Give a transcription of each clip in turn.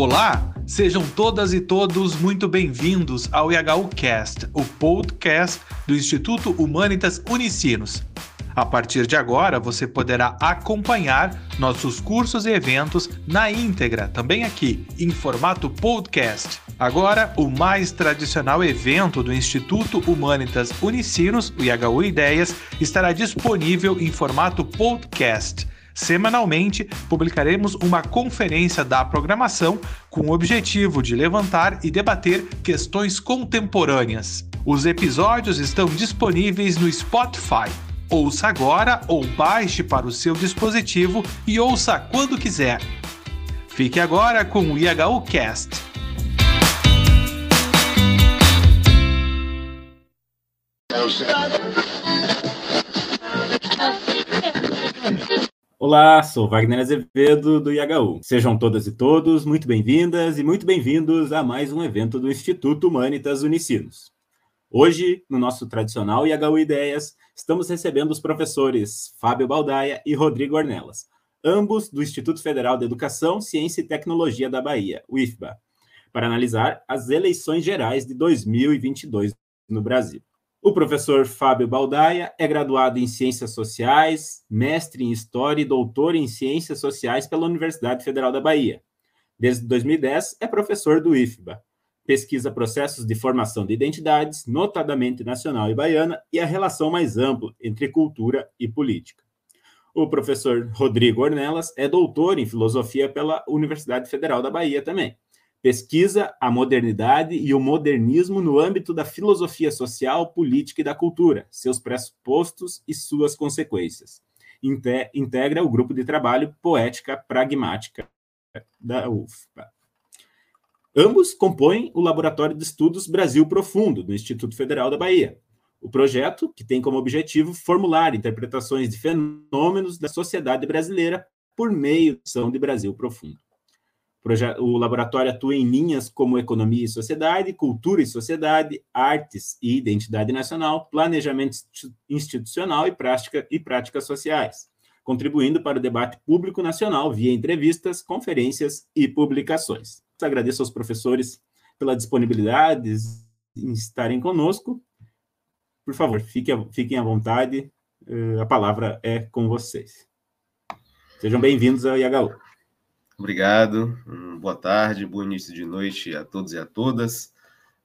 Olá, sejam todas e todos muito bem-vindos ao IHU Cast, o podcast do Instituto Humanitas Unicinos. A partir de agora, você poderá acompanhar nossos cursos e eventos na íntegra, também aqui, em formato podcast. Agora, o mais tradicional evento do Instituto Humanitas Unicinos, o IHU Ideias, estará disponível em formato podcast. Semanalmente, publicaremos uma conferência da programação com o objetivo de levantar e debater questões contemporâneas. Os episódios estão disponíveis no Spotify. Ouça agora ou baixe para o seu dispositivo e ouça quando quiser. Fique agora com o IHU Cast. Olá, sou Wagner Azevedo do IHU. Sejam todas e todos muito bem-vindas e muito bem-vindos a mais um evento do Instituto Humanitas Unicinos. Hoje, no nosso tradicional IHU Ideias, estamos recebendo os professores Fábio Baldaia e Rodrigo Ornelas, ambos do Instituto Federal de Educação, Ciência e Tecnologia da Bahia, o IFBA, para analisar as eleições gerais de 2022 no Brasil. O professor Fábio Baldaia é graduado em Ciências Sociais, mestre em História e doutor em Ciências Sociais pela Universidade Federal da Bahia. Desde 2010, é professor do IFBA, pesquisa processos de formação de identidades, notadamente nacional e baiana, e a relação mais ampla entre cultura e política. O professor Rodrigo Ornelas é doutor em filosofia pela Universidade Federal da Bahia também. Pesquisa a modernidade e o modernismo no âmbito da filosofia social, política e da cultura, seus pressupostos e suas consequências. Integra o grupo de trabalho Poética Pragmática da UFPA. Ambos compõem o Laboratório de Estudos Brasil Profundo, do Instituto Federal da Bahia. O projeto, que tem como objetivo formular interpretações de fenômenos da sociedade brasileira por meio da de Brasil Profundo. O laboratório atua em linhas como economia e sociedade, cultura e sociedade, artes e identidade nacional, planejamento institucional e, prática, e práticas sociais, contribuindo para o debate público nacional via entrevistas, conferências e publicações. Agradeço aos professores pela disponibilidade em estarem conosco. Por favor, fiquem, à vontade, eh, a palavra é com vocês. Sejam bem-vindos ao IHU. Obrigado, boa tarde, bom início de noite a todos e a todas.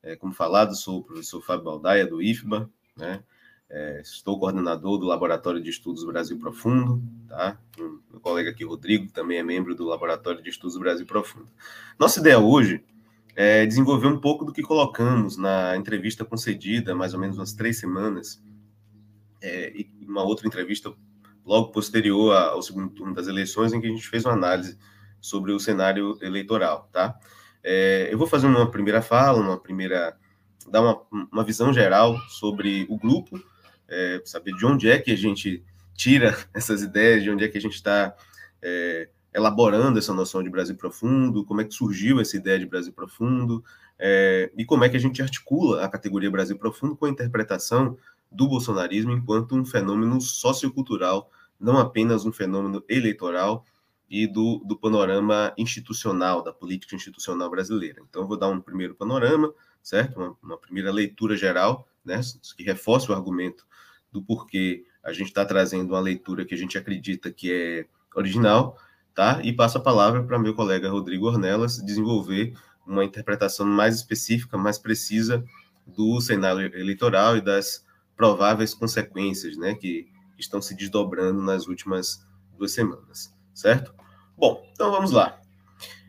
É, como falado, sou o professor Fábio Baldaia, do IFBA, né? É, estou coordenador do Laboratório de Estudos Brasil Profundo, tá? Meu colega aqui, Rodrigo, também é membro do Laboratório de Estudos Brasil Profundo. Nossa ideia hoje é desenvolver um pouco do que colocamos na entrevista concedida, mais ou menos umas três semanas, é, e uma outra entrevista logo posterior ao segundo turno das eleições, em que a gente fez uma análise sobre o cenário eleitoral, tá? É, eu vou fazer uma primeira fala, uma primeira dar uma, uma visão geral sobre o grupo, é, saber de onde é que a gente tira essas ideias, de onde é que a gente está é, elaborando essa noção de Brasil profundo, como é que surgiu essa ideia de Brasil profundo, é, e como é que a gente articula a categoria Brasil profundo com a interpretação do bolsonarismo enquanto um fenômeno sociocultural, não apenas um fenômeno eleitoral e do, do panorama institucional, da política institucional brasileira. Então, vou dar um primeiro panorama, certo? Uma, uma primeira leitura geral, né, que reforça o argumento do porquê a gente está trazendo uma leitura que a gente acredita que é original, tá? E passo a palavra para meu colega Rodrigo Ornelas desenvolver uma interpretação mais específica, mais precisa do cenário eleitoral e das prováveis consequências, né, que estão se desdobrando nas últimas duas semanas, certo? Bom, então vamos lá.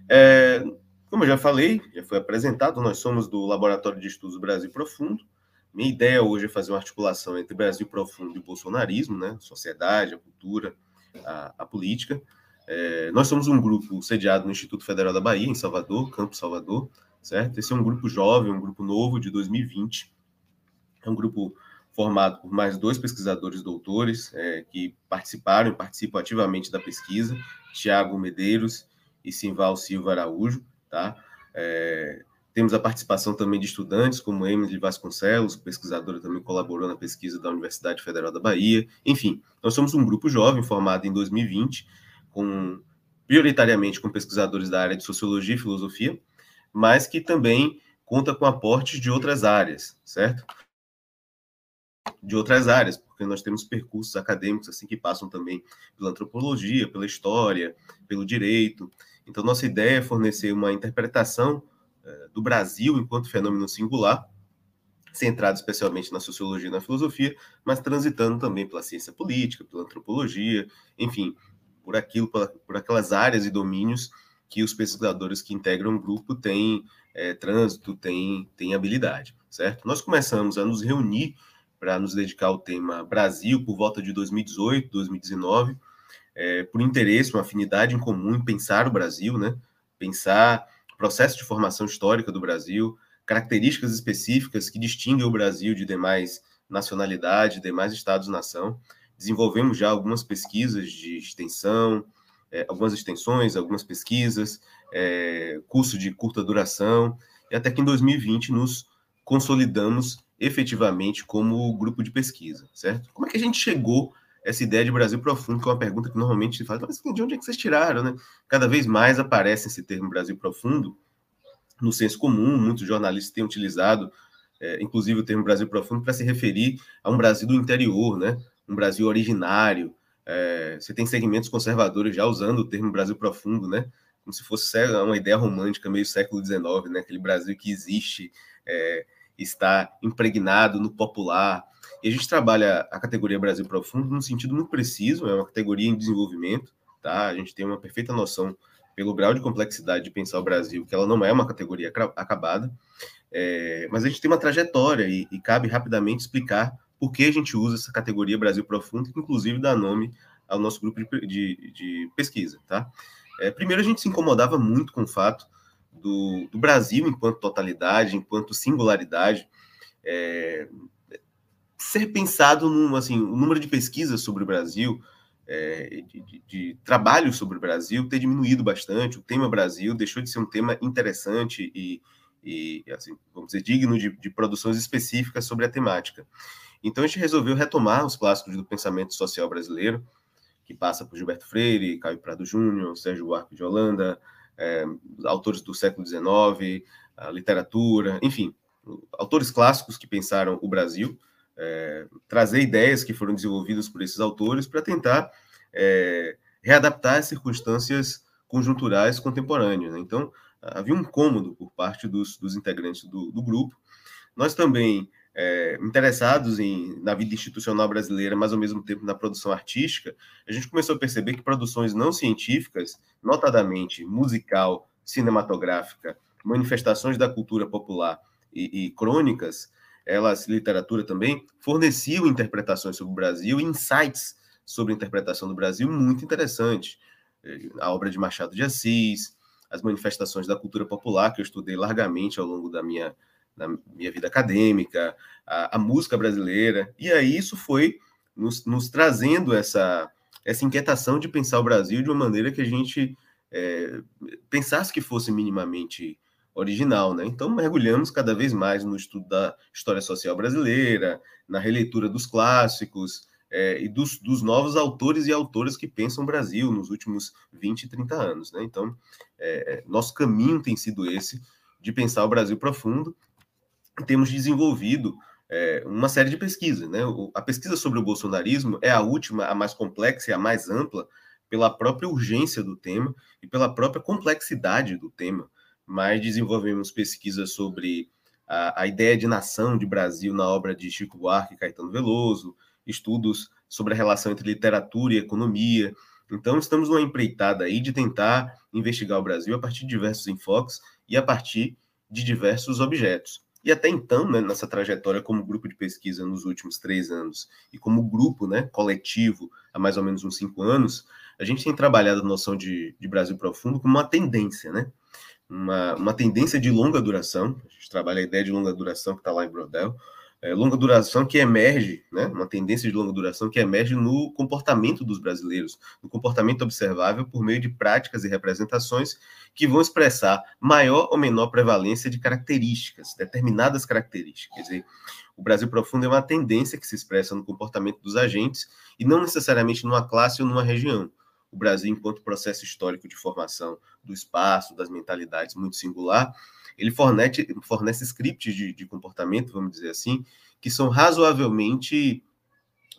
É, como eu já falei, já foi apresentado, nós somos do Laboratório de Estudos Brasil Profundo. Minha ideia hoje é fazer uma articulação entre Brasil Profundo e bolsonarismo, né? Sociedade, a cultura, a, a política. É, nós somos um grupo sediado no Instituto Federal da Bahia, em Salvador, Campo Salvador, certo? Esse é um grupo jovem, um grupo novo de 2020. É um grupo formado por mais dois pesquisadores doutores é, que participaram e participam ativamente da pesquisa, Tiago Medeiros e Simval Silva Araújo, tá? É, temos a participação também de estudantes, como Emily Vasconcelos, pesquisadora também colaborou na pesquisa da Universidade Federal da Bahia. Enfim, nós somos um grupo jovem formado em 2020, com prioritariamente com pesquisadores da área de sociologia e filosofia, mas que também conta com aportes de outras áreas, certo? De outras áreas, porque nós temos percursos acadêmicos assim que passam também pela antropologia, pela história, pelo direito. Então, nossa ideia é fornecer uma interpretação eh, do Brasil enquanto fenômeno singular, centrado especialmente na sociologia e na filosofia, mas transitando também pela ciência política, pela antropologia, enfim, por aquilo, por, aquelas áreas e domínios que os pesquisadores que integram o grupo têm é, trânsito, têm, têm habilidade, certo? Nós começamos a nos reunir para nos dedicar ao tema Brasil por volta de 2018, 2019, é, por interesse, uma afinidade em comum em pensar o Brasil, né? Pensar o processo de formação histórica do Brasil, características específicas que distinguem o Brasil de demais nacionalidades, demais estados-nação. Desenvolvemos já algumas pesquisas de extensão, é, algumas extensões, algumas pesquisas, é, curso de curta duração, e até que em 2020 nos consolidamos efetivamente como grupo de pesquisa, certo? Como é que a gente chegou a essa ideia de Brasil profundo, que é uma pergunta que normalmente se faz, mas de onde é que vocês tiraram, né? Cada vez mais aparece esse termo Brasil profundo, no senso comum, muitos jornalistas têm utilizado, é, inclusive o termo Brasil profundo, para se referir a um Brasil do interior, né? um Brasil originário. É, você tem segmentos conservadores já usando o termo Brasil profundo, né? como se fosse uma ideia romântica meio século XIX, né? aquele Brasil que existe, é, está impregnado no popular. E a gente trabalha a categoria Brasil profundo num sentido muito preciso, é uma categoria em desenvolvimento, tá? A gente tem uma perfeita noção pelo grau de complexidade de pensar o Brasil, que ela não é uma categoria acabada, é, mas a gente tem uma trajetória e, e, cabe rapidamente explicar por que a gente usa essa categoria Brasil Profundo, que inclusive dá nome ao nosso grupo de, de, de pesquisa, tá? É, primeiro, a gente se incomodava muito com o fato do, do Brasil, enquanto totalidade, enquanto singularidade, é, ser pensado num, assim, o número de pesquisas sobre o Brasil, é, de, de, de, trabalho sobre o Brasil ter diminuído bastante. O tema Brasil deixou de ser um tema interessante e, e assim, vamos dizer, digno de, de, produções específicas sobre a temática. Então a gente resolveu retomar os clássicos do pensamento social brasileiro, que passa por Gilberto Freire, Caio Prado Júnior, Sérgio Buarque de Holanda, é, autores do século XIX, a literatura, enfim, autores clássicos que pensaram o Brasil, é, trazer ideias que foram desenvolvidas por esses autores para tentar é, readaptar as circunstâncias conjunturais contemporâneas. Né? Então, havia um incômodo por parte dos, dos integrantes do, do, grupo. Nós também, é, interessados em, na vida institucional brasileira, mas ao mesmo tempo na produção artística, a gente começou a perceber que produções não científicas, notadamente musical, cinematográfica, manifestações da cultura popular e, e crônicas, elas, literatura também, forneciam interpretações sobre o Brasil, insights sobre a interpretação do Brasil muito interessantes. A obra de Machado de Assis, as manifestações da cultura popular, que eu estudei largamente ao longo da minha, da minha vida acadêmica, a, a música brasileira, e aí isso foi nos, nos, trazendo essa, essa inquietação de pensar o Brasil de uma maneira que a gente é, pensasse que fosse minimamente original, né? Então mergulhamos cada vez mais no estudo da história social brasileira, na releitura dos clássicos é, e dos, dos, novos autores e autoras que pensam o Brasil nos últimos 20, 30 anos, né? Então é, nosso caminho tem sido esse de pensar o Brasil profundo. Temos desenvolvido é, uma série de pesquisas, né? O, a pesquisa sobre o bolsonarismo é a última, a mais complexa e a mais ampla pela própria urgência do tema e pela própria complexidade do tema mas desenvolvemos pesquisas sobre a, a, ideia de nação de Brasil na obra de Chico Buarque e Caetano Veloso, estudos sobre a relação entre literatura e economia. Então, estamos numa empreitada aí de tentar investigar o Brasil a partir de diversos enfoques e a partir de diversos objetos. E até então, né, nessa trajetória como grupo de pesquisa nos últimos três anos e como grupo né, coletivo há mais ou menos uns cinco anos, a gente tem trabalhado a noção de, de Brasil profundo como uma tendência, né? uma, uma tendência de longa duração, a gente trabalha a ideia de longa duração que está lá em Brodel, é, longa duração que emerge, né, uma tendência de longa duração que emerge no comportamento dos brasileiros, no comportamento observável por meio de práticas e representações que vão expressar maior ou menor prevalência de características, determinadas características. Quer dizer, o Brasil profundo é uma tendência que se expressa no comportamento dos agentes e não necessariamente numa classe ou numa região. o Brasil, enquanto processo histórico de formação do espaço, das mentalidades muito singular, ele fornece, fornece scripts de, de comportamento, vamos dizer assim, que são razoavelmente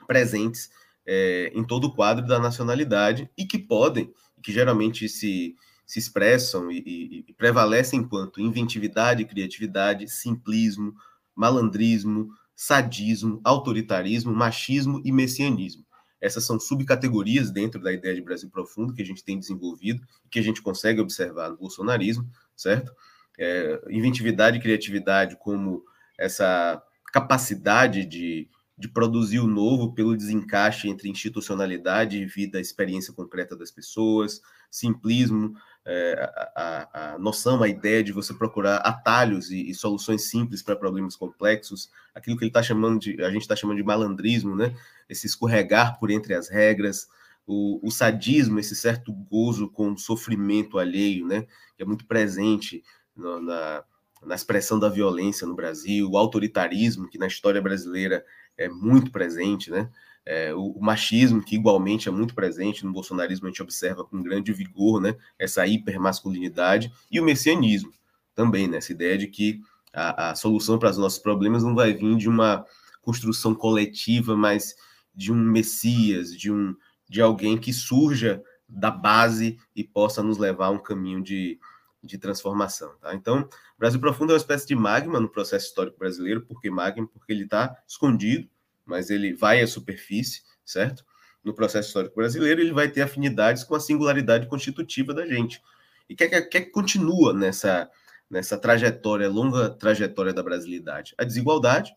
presentes é, em todo o quadro da nacionalidade e que podem, que geralmente se, se expressam e, e, e prevalecem enquanto inventividade, criatividade, simplismo, malandrismo, sadismo, autoritarismo, machismo e messianismo. Essas são subcategorias dentro da ideia de Brasil profundo que a gente tem desenvolvido que a gente consegue observar no bolsonarismo, certo? É, inventividade e criatividade como essa capacidade de, de produzir o novo pelo desencaixe entre institucionalidade e vida, experiência concreta das pessoas, simplismo, é, a, a, noção, a ideia de você procurar atalhos e, e soluções simples para problemas complexos, aquilo que ele está chamando de, a gente está chamando de malandrismo, né? Esse escorregar por entre as regras, o, o, sadismo, esse certo gozo com o sofrimento alheio, né? Que é muito presente no, na, na expressão da violência no Brasil, o autoritarismo, que na história brasileira é muito presente, né? É, o, o, machismo, que igualmente é muito presente no bolsonarismo, a gente observa com grande vigor, né? Essa hipermasculinidade, e o messianismo também, né? Essa ideia de que a, a solução para os nossos problemas não vai vir de uma construção coletiva, mas de um messias, de um de alguém que surja da base e possa nos levar a um caminho de, de transformação. Tá? Então, Brasil Profundo é uma espécie de magma no processo histórico brasileiro, porque magma, porque ele está escondido mas ele vai à superfície, certo? No processo histórico brasileiro, ele vai ter afinidades com a singularidade constitutiva da gente. E que, quer que continua nessa, nessa trajetória, longa trajetória da brasilidade? A desigualdade,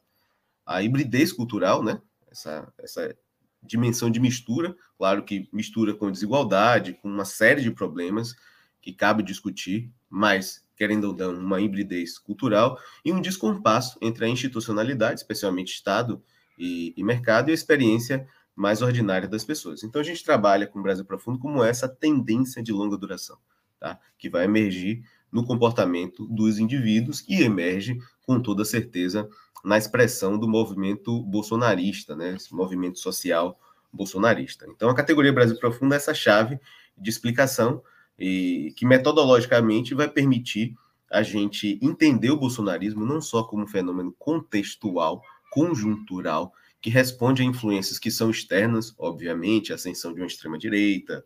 a hibridez cultural, né? Essa, essa dimensão de mistura, claro que mistura com desigualdade, com uma série de problemas que cabe discutir, mas querendo ou não, uma hibridez cultural e um descompasso entre a institucionalidade, especialmente Estado e, e mercado e a experiência mais ordinária das pessoas. Então a gente trabalha com o Brasil Profundo como essa tendência de longa duração, tá? que vai emergir no comportamento dos indivíduos e emerge com toda certeza na expressão do movimento bolsonarista, né? esse movimento social bolsonarista. Então a categoria Brasil Profundo é essa chave de explicação e que metodologicamente vai permitir a gente entender o bolsonarismo não só como um fenômeno contextual, conjuntural que responde a influências que são externas, obviamente, a ascensão de uma extrema-direita,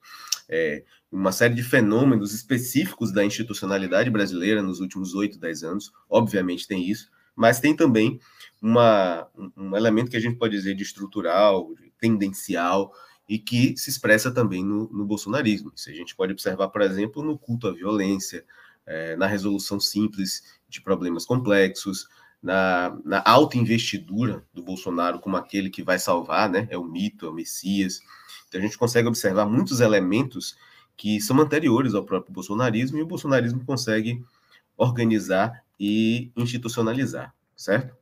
é, uma série de fenômenos específicos da institucionalidade brasileira nos últimos oito, dez anos, obviamente tem isso, mas tem também uma, um elemento que a gente pode dizer de estrutural, de tendencial, e que se expressa também no, no bolsonarismo. Isso a gente pode observar, por exemplo, no culto à violência, é, na resolução simples de problemas complexos, na, na alta investidura do Bolsonaro como aquele que vai salvar, né? É o mito, é o Messias. Então a gente consegue observar muitos elementos que são anteriores ao próprio bolsonarismo e o bolsonarismo consegue organizar e institucionalizar, certo?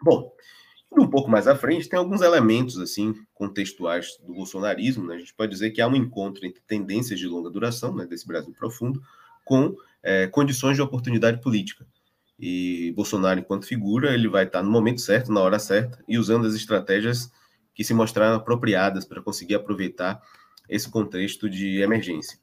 Bom, um pouco mais à frente tem alguns elementos assim contextuais do bolsonarismo, né? A gente pode dizer que há um encontro entre tendências de longa duração, né, desse Brasil profundo, com é, condições de oportunidade política. E Bolsonaro, enquanto figura, ele vai estar no momento certo, na hora certa, e usando as estratégias que se mostraram apropriadas para conseguir aproveitar esse contexto de emergência.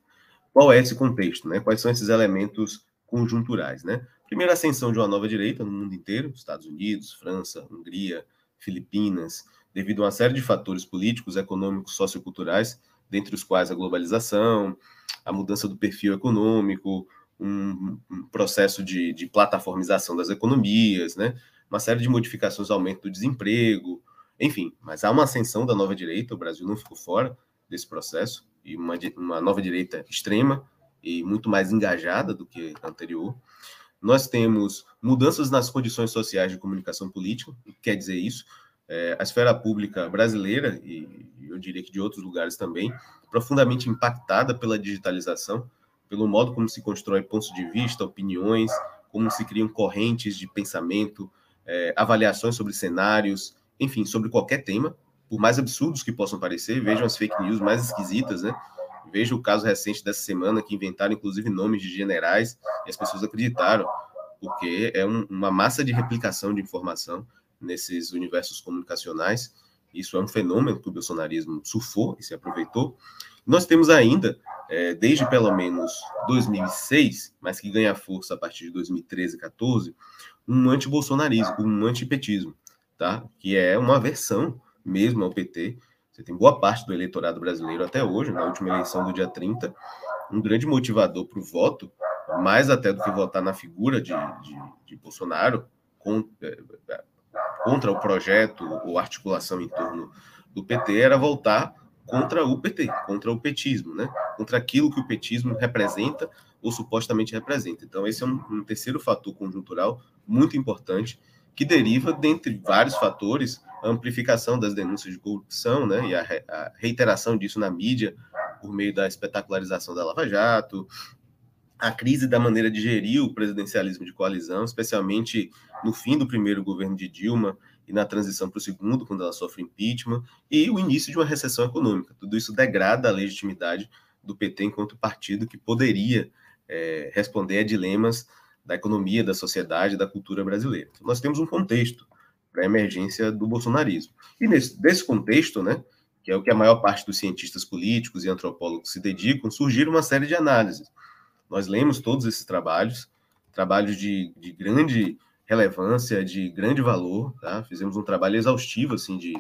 Qual é esse contexto? Né? Quais são esses elementos conjunturais? Né? Primeiro, a ascensão de uma nova direita no mundo inteiro, Estados Unidos, França, Hungria, Filipinas, devido a uma série de fatores políticos, econômicos, socioculturais, dentre os quais a globalização, a mudança do perfil econômico, um, um processo de, de, plataformização das economias, né? uma série de modificações, aumento do desemprego, enfim, mas há uma ascensão da nova direita, o Brasil não ficou fora desse processo, e uma, uma nova direita extrema e muito mais engajada do que a anterior. Nós temos mudanças nas condições sociais de comunicação política, quer dizer isso? É, a esfera pública brasileira, e eu diria que de outros lugares também, profundamente impactada pela digitalização, pelo modo como se constrói pontos de vista, opiniões, como se criam correntes de pensamento, é, avaliações sobre cenários, enfim, sobre qualquer tema, por mais absurdos que possam parecer, vejam as fake news mais esquisitas, né? Veja o caso recente dessa semana que inventaram inclusive nomes de generais e as pessoas acreditaram, porque é um, uma massa de replicação de informação nesses universos comunicacionais. Isso é um fenômeno que o bolsonarismo surfou e se aproveitou. Nós temos ainda, é, desde pelo menos 2006, mas que ganha força a partir de 2013, 14, um antibolsonarismo, um antipetismo, tá? que é uma versão mesmo ao PT. Você tem boa parte do eleitorado brasileiro até hoje, na última eleição do dia 30, um grande motivador para o voto, mais até do que votar na figura de, de, de Bolsonaro, com, é, é, contra o projeto ou articulação em torno do PT, era voltar contra o PT, contra o petismo, né? contra aquilo que o petismo representa ou supostamente representa. Então, esse é um, um terceiro fator conjuntural muito importante que deriva, dentre vários fatores, a amplificação das denúncias de corrupção né? e a, a reiteração disso na mídia por meio da espetacularização da Lava Jato, a crise da maneira de gerir o presidencialismo de coalizão, especialmente no fim do primeiro governo de Dilma e na transição para o segundo, quando ela sofre impeachment, e o início de uma recessão econômica. Tudo isso degrada a legitimidade do PT enquanto partido que poderia é, responder a dilemas da economia, da sociedade, da cultura brasileira. Então, nós temos um contexto para a emergência do bolsonarismo. E nesse desse contexto, né, que é o que a maior parte dos cientistas políticos e antropólogos se dedicam, surgiram uma série de análises. Nós lemos todos esses trabalhos, trabalhos de, de grande relevância, de grande valor, tá? Fizemos um trabalho exaustivo, assim, de,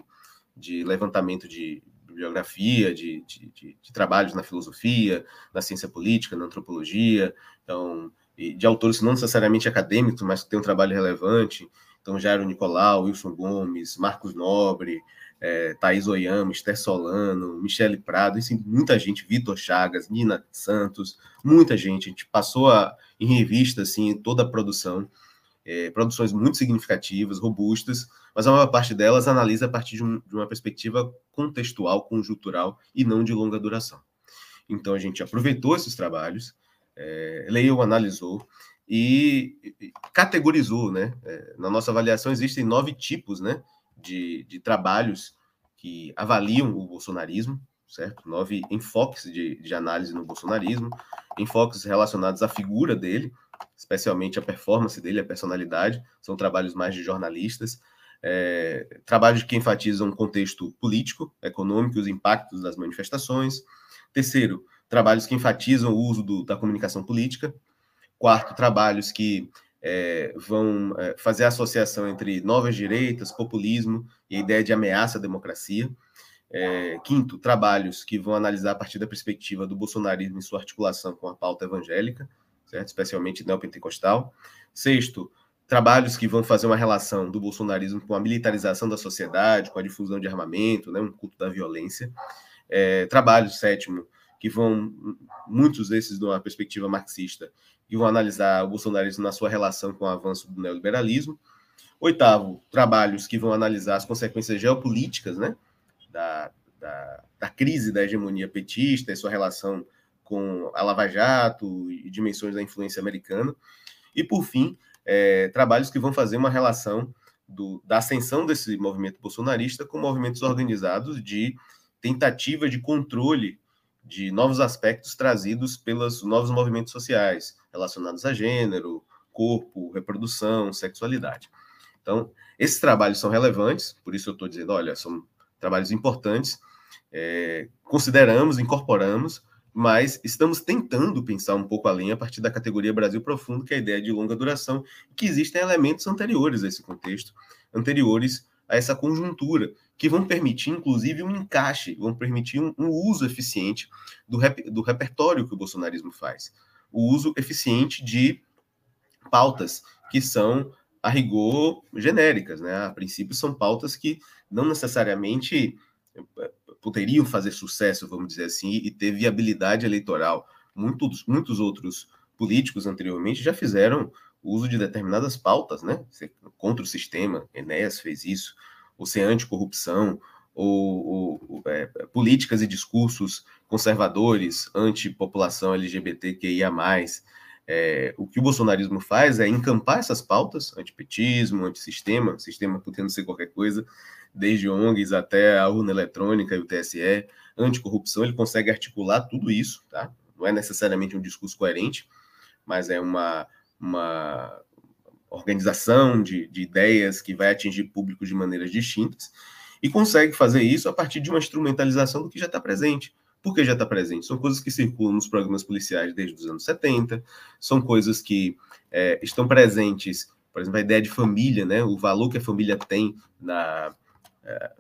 de levantamento de bibliografia, de, de, de, trabalhos na filosofia, na ciência política, na antropologia, então, de autores não necessariamente acadêmicos, mas que têm um trabalho relevante, então Jairo Nicolau, Wilson Gomes, Marcos Nobre, é, Thaís Oyama, Esther Solano, Michele Prado, assim, muita gente, Vitor Chagas, Nina Santos, muita gente. A gente passou a, em revista assim, toda a produção, é, produções muito significativas, robustas, mas a maior parte delas analisa a partir de, um, de uma perspectiva contextual, conjuntural e não de longa duração. Então a gente aproveitou esses trabalhos, é, leu, analisou e, categorizou, né? É, na nossa avaliação existem nove tipos, né? de, de trabalhos que avaliam o bolsonarismo, certo? Nove enfoques de, de análise no bolsonarismo, enfoques relacionados à figura dele, especialmente a performance dele, a personalidade, são trabalhos mais de jornalistas, é, trabalhos que enfatizam o contexto político, econômico os impactos das manifestações. Terceiro, trabalhos que enfatizam o uso do, da comunicação política. Quarto, trabalhos que é, vão é, fazer associação entre novas direitas, populismo e a ideia de ameaça à democracia. É, quinto, trabalhos que vão analisar a partir da perspectiva do bolsonarismo e sua articulação com a pauta evangélica, certo? especialmente neopentecostal. Sexto, trabalhos que vão fazer uma relação do bolsonarismo com a militarização da sociedade, com a difusão de armamento, né? um culto da violência. É, trabalhos, sétimo, que vão, muitos desses de uma perspectiva marxista, que vão analisar o bolsonarismo na sua relação com o avanço do neoliberalismo. Oitavo, trabalhos que vão analisar as consequências geopolíticas né, da, da, da crise da hegemonia petista e sua relação com a Lava Jato e dimensões da influência americana. E, por fim, é, trabalhos que vão fazer uma relação do, da ascensão desse movimento bolsonarista com movimentos organizados de tentativa de controle de novos aspectos trazidos pelos novos movimentos sociais relacionados a gênero, corpo, reprodução, sexualidade. Então, esses trabalhos são relevantes, por isso eu estou dizendo, olha, são trabalhos importantes, é, consideramos, incorporamos, mas estamos tentando pensar um pouco além a partir da categoria Brasil Profundo, que é a ideia de longa duração, que existem elementos anteriores a esse contexto, anteriores a essa conjuntura, que vão permitir, inclusive, um encaixe, vão permitir um, um uso eficiente do, rep, do repertório que o bolsonarismo faz. O uso eficiente de pautas que são, a rigor, genéricas. Né? A princípio, são pautas que não necessariamente eh, poderiam fazer sucesso, vamos dizer assim, e ter viabilidade eleitoral. Muitos, muitos outros políticos anteriormente já fizeram uso de determinadas pautas, né? Contra o sistema, Enéas fez isso, ou ser anticorrupção, ou, ou, é, políticas e discursos conservadores, anti-população LGBTQIA+. É, o que o bolsonarismo faz é encampar essas pautas, antipetismo, antissistema, sistema podendo ser qualquer coisa, desde ONGs até a urna eletrônica e o TSE, anticorrupção, ele consegue articular tudo isso, tá? Não é necessariamente um discurso coerente, mas é uma, uma organização de, de ideias que vai atingir públicos de maneiras distintas e consegue fazer isso a partir de uma instrumentalização do que já está presente. porque já está presente. São coisas que circulam nos programas policiais desde os anos 70, são coisas que é, estão presentes, por exemplo, a ideia de família, né? o valor que a família tem na, é,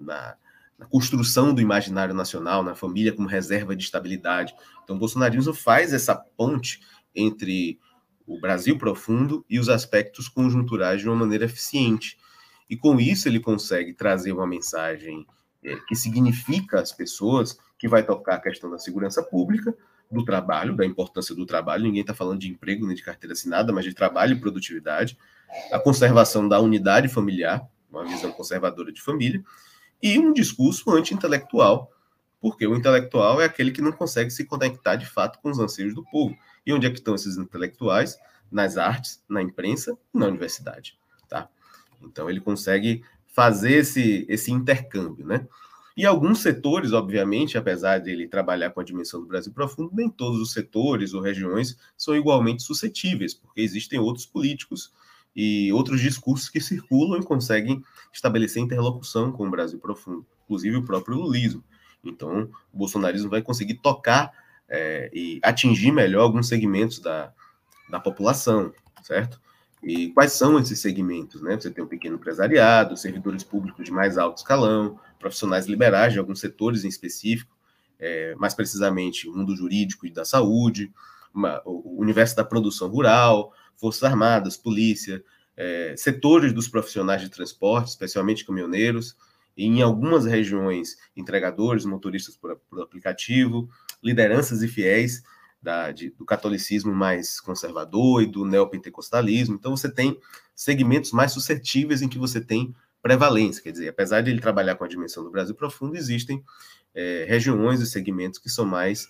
na, na construção do imaginário nacional, na família como reserva de estabilidade. Então, o bolsonarismo faz essa ponte entre o Brasil profundo e os aspectos conjunturais de uma maneira eficiente. E com isso ele consegue trazer uma mensagem é, que significa às pessoas que vai tocar a questão da segurança pública, do trabalho, da importância do trabalho. Ninguém está falando de emprego nem de carteira assinada, mas de trabalho e produtividade, a conservação da unidade familiar, uma visão conservadora de família, e um discurso anti-intelectual, porque o intelectual é aquele que não consegue se conectar de fato com os anseios do povo. E onde é que estão esses intelectuais? Nas artes, na imprensa na universidade. Tá? Então ele consegue fazer esse, esse intercâmbio, né? E alguns setores, obviamente, apesar de ele trabalhar com a dimensão do Brasil profundo, nem todos os setores ou regiões são igualmente suscetíveis, porque existem outros políticos e outros discursos que circulam e conseguem estabelecer interlocução com o Brasil profundo, inclusive o próprio lulismo. Então, o bolsonarismo vai conseguir tocar é, e atingir melhor alguns segmentos da, da população, certo? E quais são esses segmentos? Né? Você tem o pequeno empresariado, servidores públicos de mais alto escalão, profissionais liberais de alguns setores em específico, é, mais precisamente o mundo jurídico e da saúde, uma, o universo da produção rural, forças armadas, polícia, é, setores dos profissionais de transporte, especialmente caminhoneiros, e em algumas regiões, entregadores, motoristas por, por aplicativo, lideranças e fiéis, da, de, do catolicismo mais conservador e do neopentecostalismo. Então, você tem segmentos mais suscetíveis em que você tem prevalência. Quer dizer, apesar de ele trabalhar com a dimensão do Brasil profundo, existem é, regiões e segmentos que são mais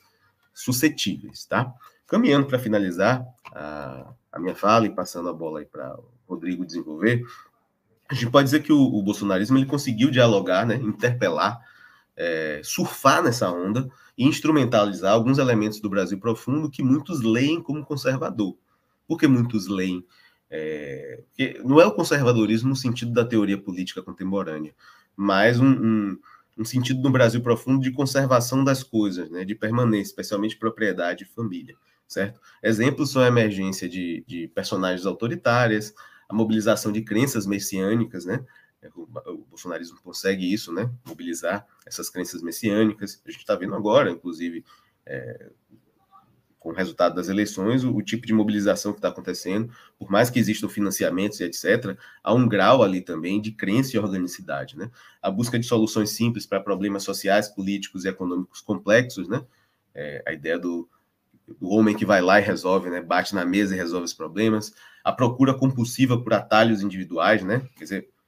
suscetíveis, tá? Caminhando para finalizar a, a, minha fala e passando a bola aí para o Rodrigo desenvolver, a gente pode dizer que o, o bolsonarismo ele conseguiu dialogar, né, interpelar, é, surfar nessa onda e instrumentalizar alguns elementos do Brasil profundo que muitos leem como conservador. Por que muitos leem? É, não é o conservadorismo no sentido da teoria política contemporânea, mas um, um, um, sentido no Brasil profundo de conservação das coisas, né, de permanência, especialmente propriedade e família, certo? Exemplos são a emergência de, de personagens autoritárias, a mobilização de crenças messiânicas, né, o bolsonarismo consegue isso, né? Mobilizar essas crenças messiânicas. A gente está vendo agora, inclusive, é, com o resultado das eleições, o, o tipo de mobilização que está acontecendo, por mais que existam financiamentos e etc., há um grau ali também de crença e organicidade, né? A busca de soluções simples para problemas sociais, políticos e econômicos complexos, né? É, a ideia do, do homem que vai lá e resolve, né? Bate na mesa e resolve os problemas. A procura compulsiva por atalhos individuais, né? Quer dizer, é,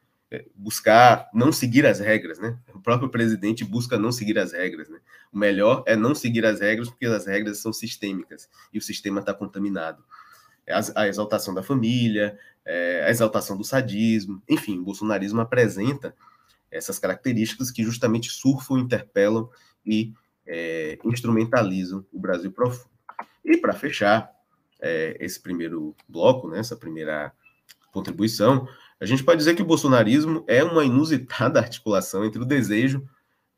buscar não seguir as regras, né? O próprio presidente busca não seguir as regras, né? O melhor é não seguir as regras porque as regras são sistêmicas e o sistema está contaminado. É a exaltação da família, é, a exaltação do sadismo, enfim, o bolsonarismo apresenta essas características que justamente surfam, interpelam e é, instrumentalizam o Brasil profundo. E para fechar é, esse primeiro bloco, né, essa primeira contribuição, a gente pode dizer que o bolsonarismo é uma inusitada articulação entre o desejo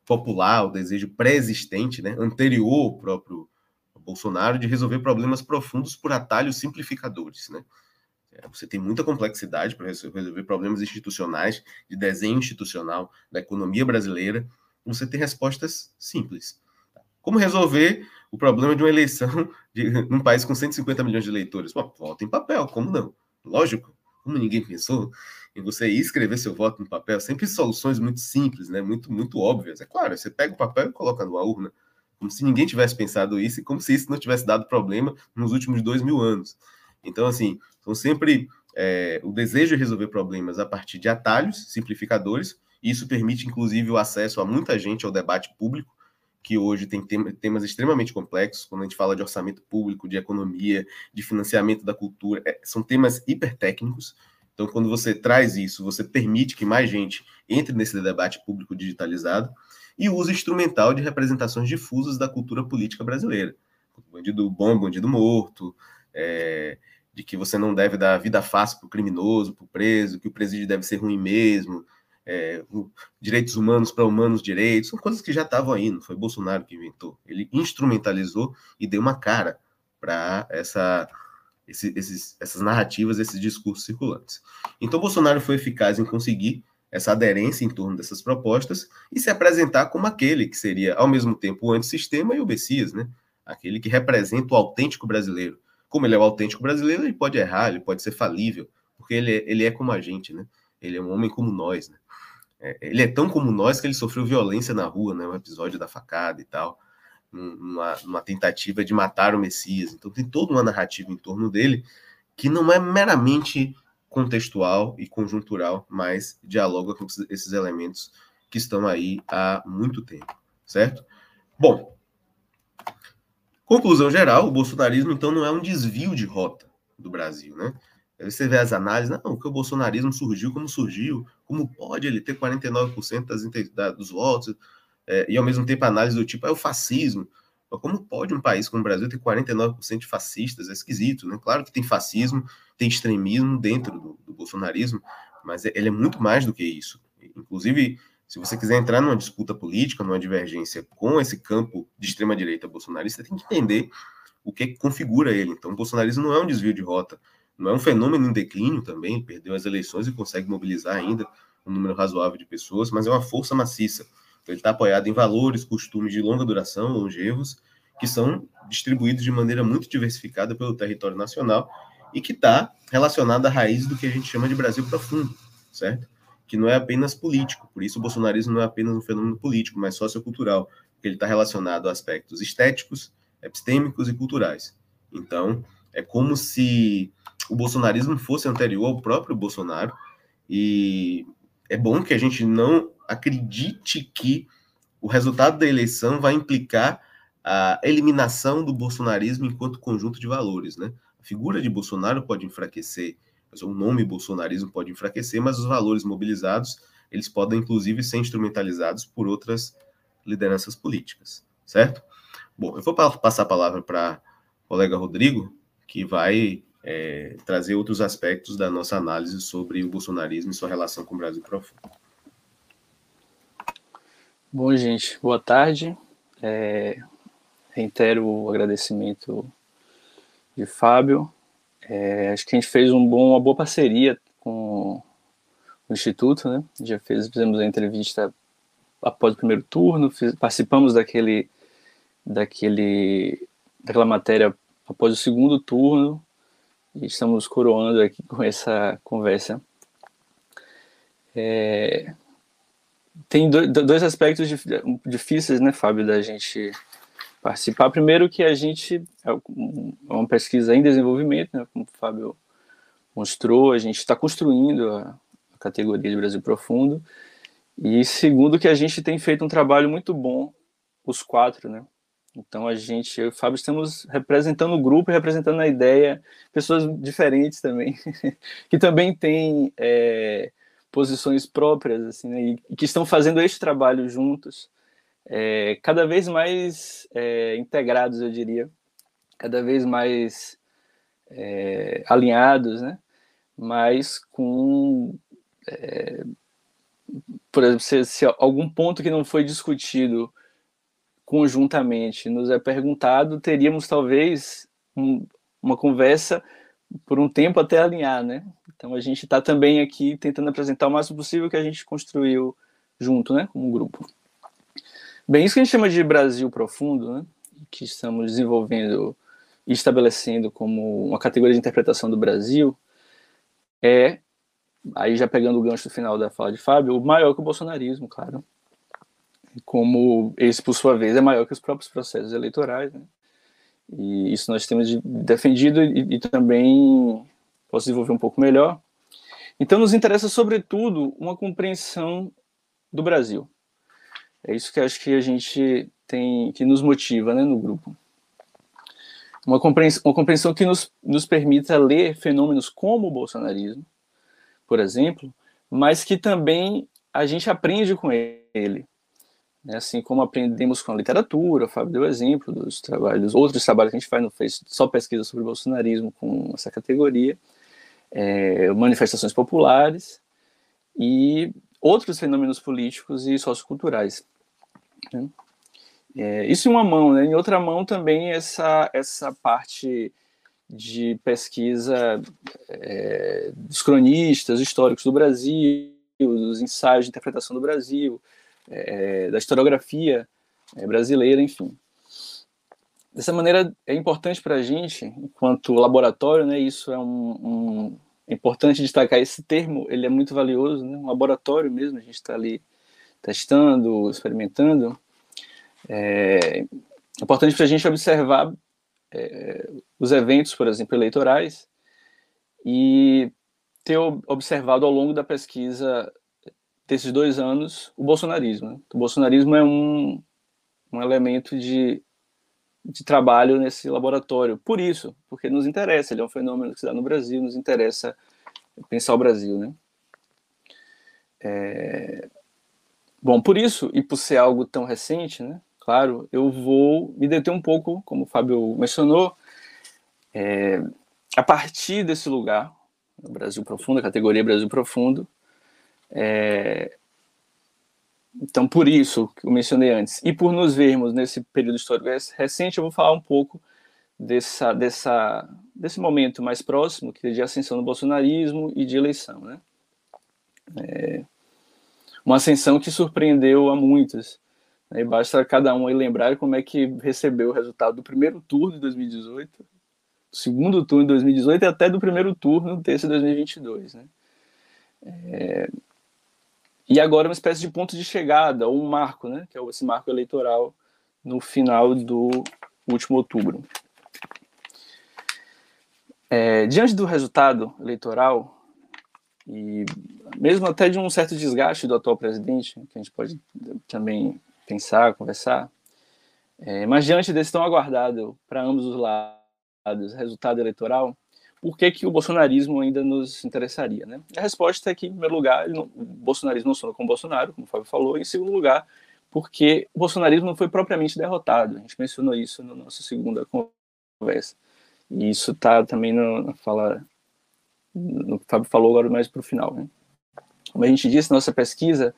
popular, o desejo pré-existente, né, anterior ao próprio Bolsonaro, de resolver problemas profundos por atalhos simplificadores. Né? É, você tem muita complexidade para resolver problemas institucionais, de desenho institucional da economia brasileira. Você tem respostas simples. Como resolver o problema de uma eleição de, num país com 150 milhões de eleitores? Bom, volta em papel, como não? Lógico, como ninguém pensou em você escrever seu voto no papel, sempre soluções muito simples, né? Muito, muito óbvias. É claro, você pega o papel e coloca numa urna, como se ninguém tivesse pensado isso e como se isso não tivesse dado problema nos últimos dois mil anos. Então, assim, são sempre é, o desejo de resolver problemas a partir de atalhos simplificadores, isso permite, inclusive, o acesso a muita gente ao debate público, que hoje tem temas extremamente complexos, quando a gente fala de orçamento público, de economia, de financiamento da cultura, é, são temas hipertécnicos. Então, quando você traz isso, você permite que mais gente entre nesse debate público digitalizado e o uso instrumental de representações difusas da cultura política brasileira. Bandido bom, bandido morto, é, de que você não deve dar vida fácil para o criminoso, para o preso, que o presídio deve ser ruim mesmo, é, direitos humanos para humanos direitos, são coisas que já estavam aí, não foi Bolsonaro que inventou. Ele instrumentalizou e deu uma cara para essa, essas narrativas, esses discursos circulantes. Então, Bolsonaro foi eficaz em conseguir essa aderência em torno dessas propostas e se apresentar como aquele que seria, ao mesmo tempo, o antissistema e o Messias, né? aquele que representa o autêntico brasileiro. Como ele é o autêntico brasileiro, ele pode errar, ele pode ser falível, porque ele é, ele é como a gente, né? Ele é um homem como nós, né? É, ele é tão como nós que ele sofreu violência na rua, né? Um episódio da facada e tal, uma, uma tentativa de matar o Messias. Então tem toda uma narrativa em torno dele que não é meramente contextual e conjuntural, mas dialoga com esses elementos que estão aí há muito tempo, certo? Bom, conclusão geral, o bolsonarismo então não é um desvio de rota do Brasil, né? Você vê as análises, não, que o bolsonarismo surgiu como surgiu, como pode ele ter 49% das, dos votos, é, e ao mesmo tempo análise do tipo, é o fascismo. Mas como pode um país como o Brasil ter 49% de fascistas? É esquisito, né? Claro que tem fascismo, tem extremismo dentro do, do bolsonarismo, mas é, ele é muito mais do que isso. Inclusive, se você quiser entrar numa disputa política, numa divergência com esse campo de extrema-direita bolsonarista, tem que entender o que configura ele. Então, o bolsonarismo não é um desvio de rota, não é um fenômeno em declínio também, perdeu as eleições e consegue mobilizar ainda um número razoável de pessoas, mas é uma força maciça. Então, ele está apoiado em valores, costumes de longa duração, longevos, que são distribuídos de maneira muito diversificada pelo território nacional e que está relacionado à raiz do que a gente chama de Brasil profundo, certo? Que não é apenas político, por isso o bolsonarismo não é apenas um fenômeno político, mas sociocultural, porque ele está relacionado a aspectos estéticos, epistêmicos e culturais. Então, é como se o bolsonarismo fosse anterior ao próprio Bolsonaro, e é bom que a gente não acredite que o resultado da eleição vai implicar a eliminação do bolsonarismo enquanto conjunto de valores, né? A figura de Bolsonaro pode enfraquecer, o nome bolsonarismo pode enfraquecer, mas os valores mobilizados, eles podem inclusive ser instrumentalizados por outras lideranças políticas, certo? Bom, eu vou passar a palavra para o colega Rodrigo, que vai é, trazer outros aspectos da nossa análise sobre o bolsonarismo e sua relação com o Brasil profundo. Bom, gente, boa tarde. É, reitero o agradecimento de Fábio. É, acho que a gente fez um bom, uma boa parceria com o Instituto, né? Já fez, fizemos a entrevista após o primeiro turno, fiz, participamos daquele, daquele, daquela matéria após o segundo turno, estamos coroando aqui com essa conversa. É, tem dois aspectos difíceis, né, Fábio, da gente participar. Primeiro que a gente é, é uma pesquisa em desenvolvimento, né, como o Fábio mostrou, a gente está construindo a, a categoria de Brasil Profundo. E segundo que a gente tem feito um trabalho muito bom, os quatro, né, então a gente, eu e o Fábio, estamos representando o grupo representando a ideia, pessoas diferentes também, que também têm é, posições próprias, assim, né, e que estão fazendo este trabalho juntos, é, cada vez mais é, integrados, eu diria, cada vez mais é, alinhados, né, mas com, é, por exemplo, se, se algum ponto que não foi discutido conjuntamente nos é perguntado, teríamos talvez um, uma conversa por um tempo até alinhar, né? Então a gente está também aqui tentando apresentar o máximo possível que a gente construiu junto, né, como grupo. Bem, isso que a gente chama de Brasil profundo, né, que estamos desenvolvendo e estabelecendo como uma categoria de interpretação do Brasil, é, aí já pegando o gancho final da fala de Fábio, o maior que o bolsonarismo, claro como esse, por sua vez, é maior que os próprios processos eleitorais. Né? E isso nós temos defendido e, e também posso desenvolver um pouco melhor. Então, nos interessa, sobretudo, uma compreensão do Brasil. É isso que acho que a gente tem, que nos motiva né, no grupo. Uma compreensão, uma compreensão que nos, nos permita ler fenômenos como o bolsonarismo, por exemplo, mas que também a gente aprende com ele. Né? Assim como aprendemos com a literatura, o Fábio deu exemplo dos trabalhos, outros trabalhos que a gente faz, não fez só pesquisa sobre bolsonarismo com essa categoria, é, manifestações populares, e outros fenômenos políticos e socioculturais. Né? É, isso em uma mão, né? em outra mão também essa, essa parte de pesquisa é, dos cronistas históricos do Brasil, dos ensaios de interpretação do Brasil, é, da historiografia é, brasileira, enfim. Dessa maneira, é importante para a gente, enquanto laboratório, né, isso é um, um é importante destacar esse termo, ele é muito valioso, né, um laboratório mesmo, a gente está ali testando, experimentando. É importante para a gente observar é, os eventos, por exemplo, eleitorais, e ter observado ao longo da pesquisa desses dois anos o bolsonarismo. Né? O bolsonarismo é um, um elemento de, de trabalho nesse laboratório. Por isso, porque nos interessa, ele é um fenômeno que se dá no Brasil, nos interessa pensar o Brasil. Né? É... Bom, por isso, e por ser algo tão recente, né? claro, eu vou me deter um pouco, como o Fábio mencionou, é, a partir desse lugar, Brasil Profundo, a categoria Brasil Profundo. É, então, por isso que eu mencionei antes, e por nos vermos nesse período histórico recente, eu vou falar um pouco dessa, dessa, desse momento mais próximo, que é de ascensão do bolsonarismo e de eleição. Né? É, uma ascensão que surpreendeu a muitos. Né? basta cada um lembrar como é que recebeu o resultado do primeiro turno de 2018, do segundo turno de 2018 e até do primeiro turno desse 2022. Né? É, e agora uma espécie de ponto de chegada, ou um marco, né? que é esse marco eleitoral no final do último outubro. É, diante do resultado eleitoral, e mesmo até de um certo desgaste do atual presidente, que a gente pode também pensar, conversar. É, mas diante desse tão aguardado para ambos os lados resultado eleitoral, por que, que o bolsonarismo ainda nos interessaria? Né? A resposta é que, em primeiro lugar, não, o bolsonarismo não sonou com Bolsonaro, como o Fábio falou, e em segundo lugar, porque o bolsonarismo não foi propriamente derrotado. A gente mencionou isso na nossa segunda conversa. E isso está também no, na fala, no que o Fábio falou agora mais para o final. Né? Como a gente disse, nossa pesquisa,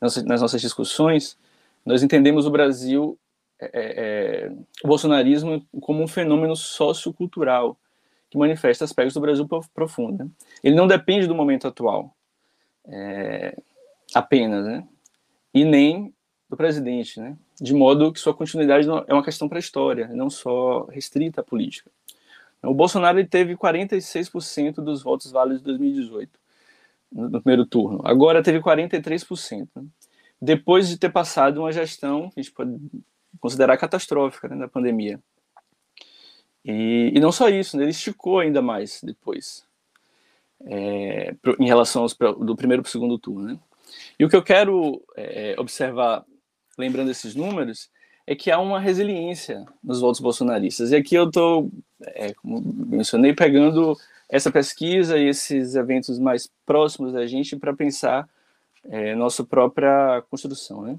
nas nossas discussões, nós entendemos o Brasil, é, é, é, o bolsonarismo, como um fenômeno sociocultural que manifesta aspectos do Brasil profundo. Né? Ele não depende do momento atual é, apenas, né? e nem do presidente, né? de modo que sua continuidade é uma questão para a história, não só restrita à política. O Bolsonaro teve 46% dos votos válidos de 2018, no primeiro turno. Agora teve 43%. Né? depois de ter passado uma gestão que a gente pode considerar catastrófica né, da pandemia. E, e, não só isso, né, ele esticou ainda mais depois, é, em relação aos, do primeiro para o segundo turno. Né? E o que eu quero é, observar, lembrando esses números, é que há uma resiliência nos votos bolsonaristas. E aqui eu estou, é, como mencionei, pegando essa pesquisa e esses eventos mais próximos da gente para pensar é, nossa própria construção, né?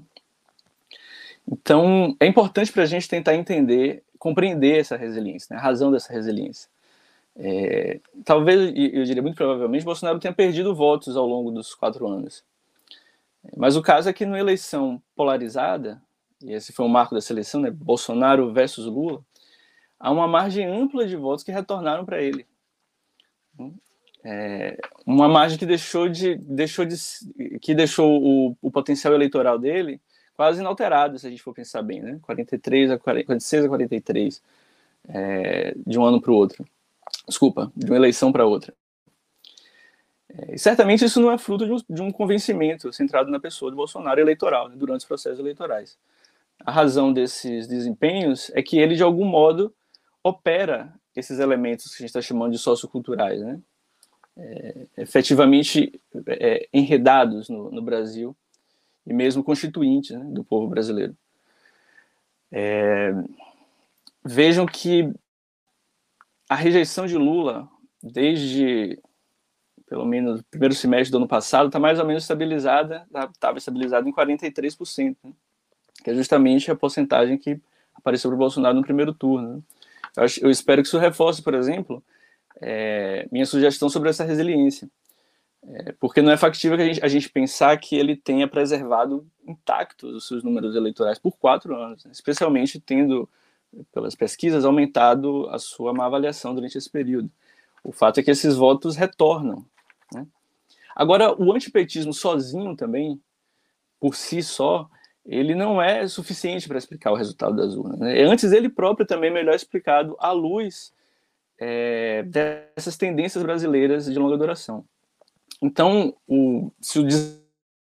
Então, é importante para a gente tentar entender, compreender essa resiliência, né? a razão dessa resiliência. É, talvez, eu diria muito provavelmente, Bolsonaro tenha perdido votos ao longo dos quatro anos. Mas o caso é que numa eleição polarizada, e esse foi o marco dessa eleição, né? Bolsonaro versus Lula, há uma margem ampla de votos que retornaram para ele. É, uma margem que deixou de, deixou de que deixou o, o, potencial eleitoral dele quase inalterado, se a gente for pensar bem, né? 43 a 40, 46 a 43 é, de um ano para o outro. Desculpa, de uma eleição para outra. É, certamente isso não é fruto de um, de um, convencimento centrado na pessoa do Bolsonaro eleitoral, né, durante os processos eleitorais. A razão desses desempenhos é que ele, de algum modo, opera esses elementos que a gente está chamando de socioculturais, né? é, efetivamente é, enredados no, no, Brasil e mesmo constituintes né, do povo brasileiro. É, vejam que a rejeição de Lula, desde pelo menos o primeiro semestre do ano passado, está mais ou menos estabilizada, estava tá, estabilizada em 43%, né, que é justamente a porcentagem que apareceu para o Bolsonaro no primeiro turno. Né. Eu, eu espero que isso reforce, por exemplo, é, minha sugestão sobre essa resiliência. É, porque não é factível que a gente, a gente, pensar que ele tenha preservado intactos os seus números eleitorais por quatro anos, né? especialmente tendo, pelas pesquisas, aumentado a sua má avaliação durante esse período. O fato é que esses votos retornam. Né? Agora, o antipetismo sozinho também, por si só, ele não é suficiente para explicar o resultado das urnas. Né? Antes, ele próprio também é melhor explicado à luz é, dessas tendências brasileiras de longa duração. Então, o, se o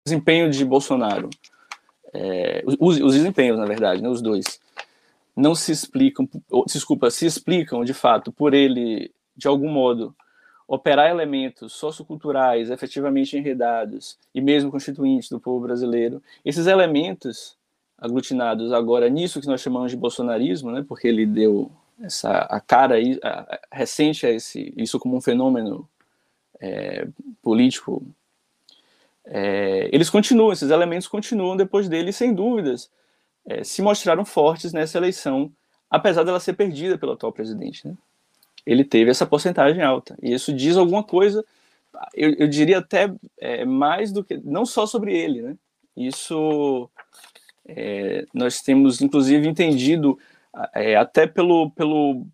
desempenho de Bolsonaro, é, os, os, desempenhos, na verdade, né, os dois, não se explicam, ou, desculpa, se explicam de fato por ele, de algum modo, operar elementos socioculturais efetivamente enredados e mesmo constituintes do povo brasileiro, esses elementos aglutinados agora nisso que nós chamamos de bolsonarismo, né, porque ele deu essa a cara a, a, recente a esse isso como um fenômeno é, político, é, eles continuam, esses elementos continuam depois dele, sem dúvidas, é, se mostraram fortes nessa eleição, apesar dela ser perdida pelo atual presidente. Né? Ele teve essa porcentagem alta, e isso diz alguma coisa, eu, eu diria até é, mais do que, não só sobre ele, né? isso é, nós temos inclusive entendido é, até pelo, pelo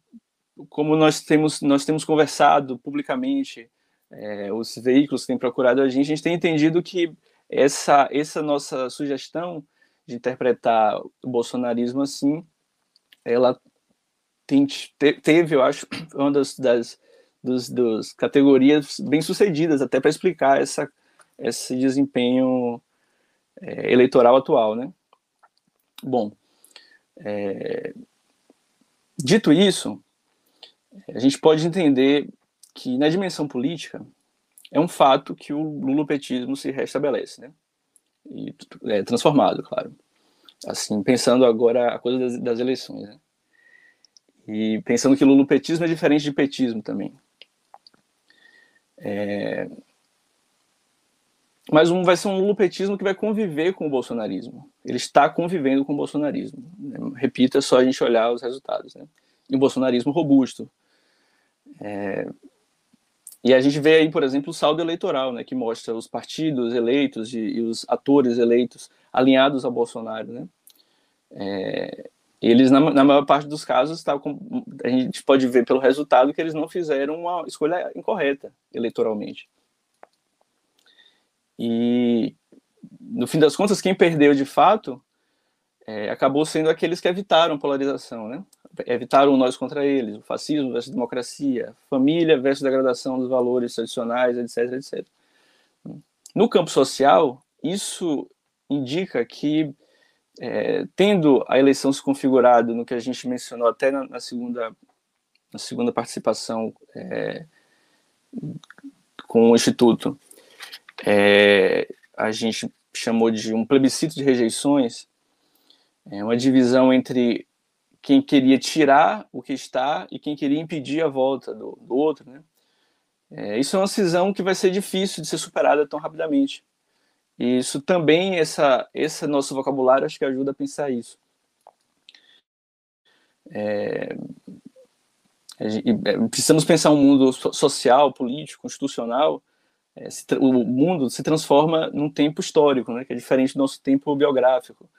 como nós temos nós temos conversado publicamente é, os veículos têm procurado a gente, a gente tem entendido que essa, essa nossa sugestão de interpretar o bolsonarismo assim, ela tem, teve, eu acho, uma das, das dos, dos categorias bem sucedidas até para explicar essa, esse desempenho é, eleitoral atual, né? Bom, é, dito isso, a gente pode entender que na dimensão política é um fato que o lulopetismo se restabelece, né? E é transformado, claro. Assim, pensando agora a coisa das, das eleições, né? E pensando que lulopetismo é diferente de petismo também. É... Mas um, vai ser um lulopetismo que vai conviver com o bolsonarismo. Ele está convivendo com o bolsonarismo. Né? Repita, é só a gente olhar os resultados. Né? E um bolsonarismo robusto. É, e a gente vê aí, por exemplo, o saldo eleitoral, né, que mostra os partidos eleitos e, e os atores eleitos alinhados a Bolsonaro, né? É, eles, na, na, maior parte dos casos, tá com, a gente pode ver pelo resultado que eles não fizeram uma escolha incorreta eleitoralmente. E, no fim das contas, quem perdeu de fato é, acabou sendo aqueles que evitaram polarização, né? Evitaram nós contra eles, o fascismo versus democracia, família versus degradação dos valores tradicionais, etc, etc. No campo social, isso indica que, é, tendo a eleição se configurado no que a gente mencionou até na, na segunda, na segunda participação é, com o Instituto, é, a gente chamou de um plebiscito de rejeições, é uma divisão entre quem queria tirar o que está e quem queria impedir a volta do, do outro, né? É, isso é uma cisão que vai ser difícil de ser superada tão rapidamente. E isso também, essa, esse nosso vocabulário, acho que ajuda a pensar isso. É, é precisamos pensar um mundo social, político, constitucional. É, se, o mundo se transforma num tempo histórico, né, que é diferente do nosso tempo biográfico.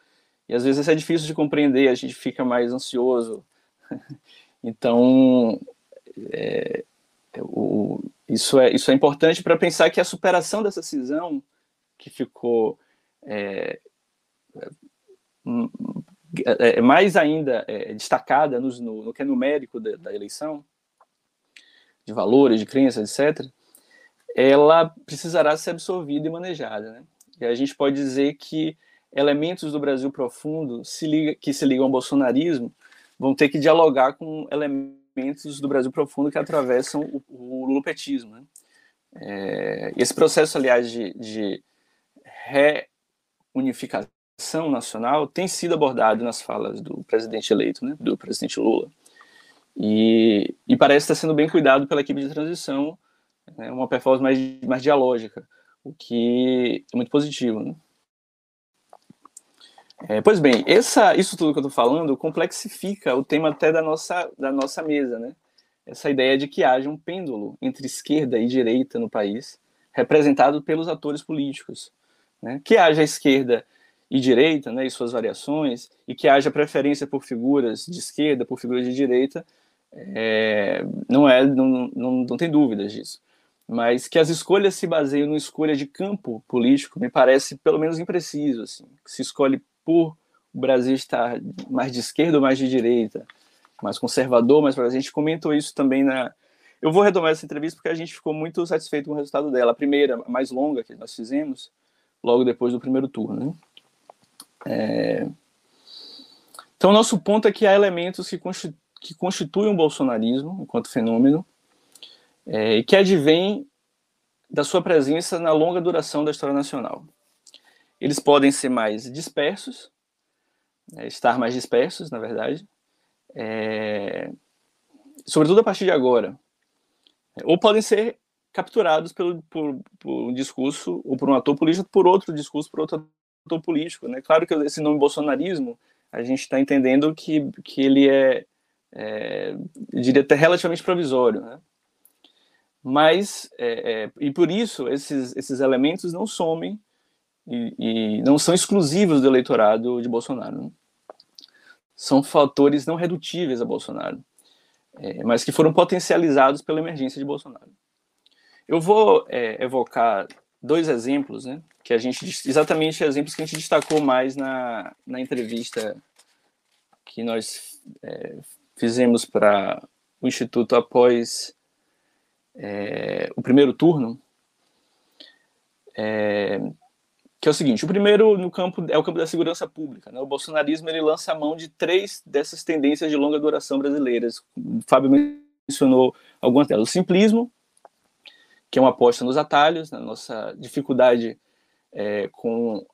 E às vezes é difícil de compreender, a gente fica mais ansioso. Então, é, o, isso, é, isso é importante para pensar que a superação dessa cisão, que ficou é, é, é mais ainda é, destacada no, no, no, que é numérico da, da eleição, de valores, de crenças, etc., ela precisará ser absorvida e manejada. Né? E a gente pode dizer que elementos do Brasil profundo se liga, que se ligam ao bolsonarismo vão ter que dialogar com elementos do Brasil profundo que atravessam o, o lulopetismo. Né? É, esse processo, aliás, de, de reunificação nacional tem sido abordado nas falas do presidente eleito, né, do presidente Lula. E, e parece estar sendo bem cuidado pela equipe de transição, né, uma performance mais, mais dialógica, o que é muito positivo. Né? É, pois bem, essa, isso tudo que eu estou falando complexifica o tema até da nossa, da nossa mesa, né? Essa ideia de que haja um pêndulo entre esquerda e direita no país, representado pelos atores políticos. Né? Que haja esquerda e direita, né, e suas variações, e que haja preferência por figuras de esquerda, por figuras de direita, é, não é, não, não, não tem dúvidas disso. Mas que as escolhas se baseiam numa escolha de campo político me parece pelo menos impreciso. Assim. Se escolhe por o Brasil estar mais de esquerda ou mais de direita, mais conservador, mas a gente comentou isso também na. Eu vou retomar essa entrevista porque a gente ficou muito satisfeito com o resultado dela. A primeira, a mais longa que nós fizemos, logo depois do primeiro turno. Né? É... Então, nosso ponto é que há elementos que, constitu... que constituem o bolsonarismo enquanto fenômeno é, e que advém da sua presença na longa duração da história nacional. Eles podem ser mais dispersos, é, estar mais dispersos, na verdade, é, sobretudo a partir de agora, ou podem ser capturados pelo, por, por, um discurso ou por um ator político, por outro discurso, por outro ator político. Né? Claro que esse nome bolsonarismo, a gente está entendendo que, que ele é, é, eu diria até relativamente provisório. Né? Mas, é, é, e por isso, esses, esses elementos não somem e, e, não são exclusivos do eleitorado de Bolsonaro. Né? São fatores não redutíveis a Bolsonaro, é, mas que foram potencializados pela emergência de Bolsonaro. Eu vou é, evocar dois exemplos, né, que a gente exatamente exemplos que a gente destacou mais na, na entrevista que nós é, fizemos para o Instituto após é, o primeiro turno, é, que é o seguinte: o primeiro no campo é o campo da segurança pública. Né? O bolsonarismo ele lança a mão de três dessas tendências de longa duração brasileiras. O Fábio mencionou algumas delas: o simplismo, que é uma aposta nos atalhos, na nossa dificuldade é, com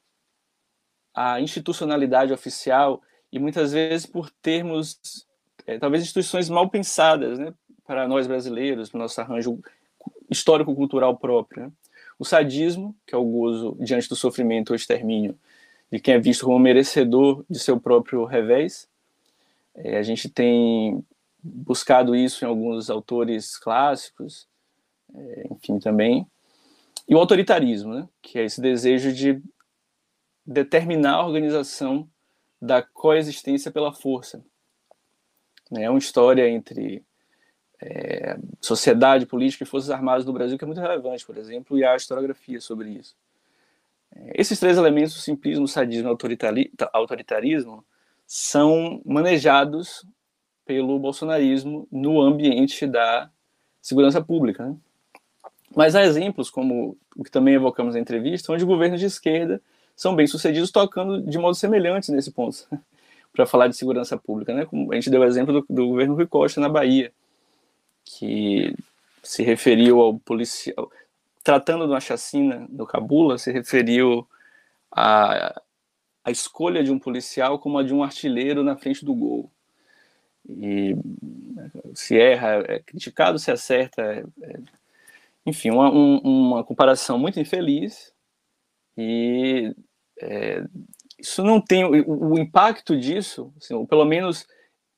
a institucionalidade oficial e muitas vezes por termos é, talvez instituições mal pensadas, né, para nós brasileiros, para o nosso arranjo histórico-cultural próprio. Né? O sadismo, que é o gozo diante do sofrimento ou extermínio de quem é visto como merecedor de seu próprio revés. É, a gente tem buscado isso em alguns autores clássicos, é, enfim, também. E o autoritarismo, né? que é esse desejo de determinar a organização da coexistência pela força. É uma história entre é, sociedade política e forças armadas do Brasil que é muito relevante, por exemplo, e a historiografia sobre isso. É, esses três elementos, simplismo, sadismo e autoritarismo, são manejados pelo bolsonarismo no ambiente da segurança pública. Né? Mas há exemplos, como o que também evocamos na entrevista, onde governos de esquerda são bem-sucedidos tocando de modo semelhante nesse ponto, para falar de segurança pública. Né? A gente deu o exemplo do, do governo Rui Costa na Bahia, que se referiu ao policial, tratando de uma chacina no Cabula, se referiu à, à escolha de um policial como a de um artilheiro na frente do gol. E se erra é criticado, se acerta é, é enfim, uma, um, uma comparação muito infeliz e é, isso não tem o, o impacto disso, assim, ou pelo menos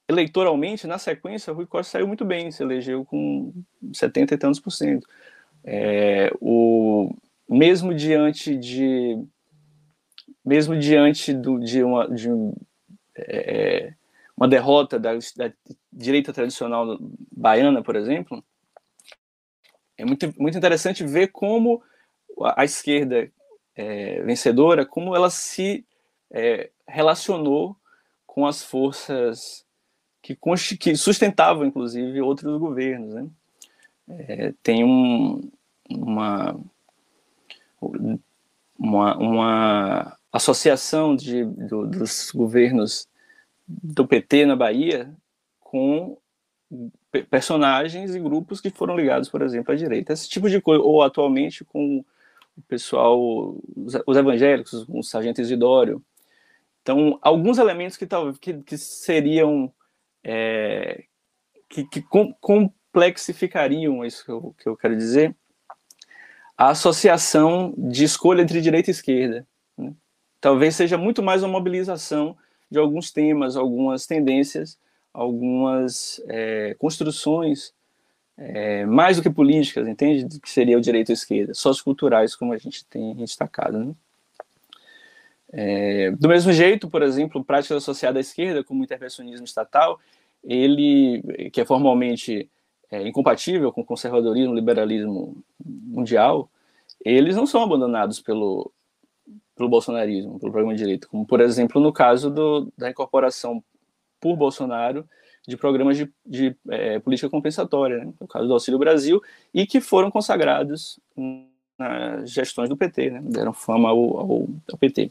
eleitoralmente, na sequência, Rui Costa saiu muito bem, se elegeu com 70 e tantos por cento. É, o, mesmo diante de mesmo diante do, de, uma, de é, uma derrota da, da, direita tradicional baiana, por exemplo, é muito, muito interessante ver como a, a esquerda é, vencedora, como ela se é, relacionou com as forças que, que sustentavam, inclusive, outros governos. Né? É, tem um, uma, uma, uma associação de, do, dos governos do PT na Bahia com personagens e grupos que foram ligados, por exemplo, à direita. Esse tipo de coisa, ou atualmente com o pessoal, os, os evangélicos, com o sargento Isidório. Então, alguns elementos que, que, que seriam é, que, que com, complexificariam isso que eu, que eu quero dizer, a associação de escolha entre direita e esquerda. Né? Talvez seja muito mais uma mobilização de alguns temas, algumas tendências, algumas é, construções é, mais do que políticas, entende? Que seria o direito à esquerda, socioculturais, como a gente tem destacado. Né? É, do mesmo jeito, por exemplo, práticas associadas à esquerda, como o intervencionismo estatal, ele, que é formalmente é, incompatível com o conservadorismo, liberalismo mundial, eles não são abandonados pelo, pelo bolsonarismo, pelo programa de direito, como, por exemplo, no caso do, da incorporação por Bolsonaro de programas de, de é, política compensatória, né? no caso do Auxílio Brasil, e que foram consagrados nas gestões do PT, né? deram fama ao, ao, ao PT.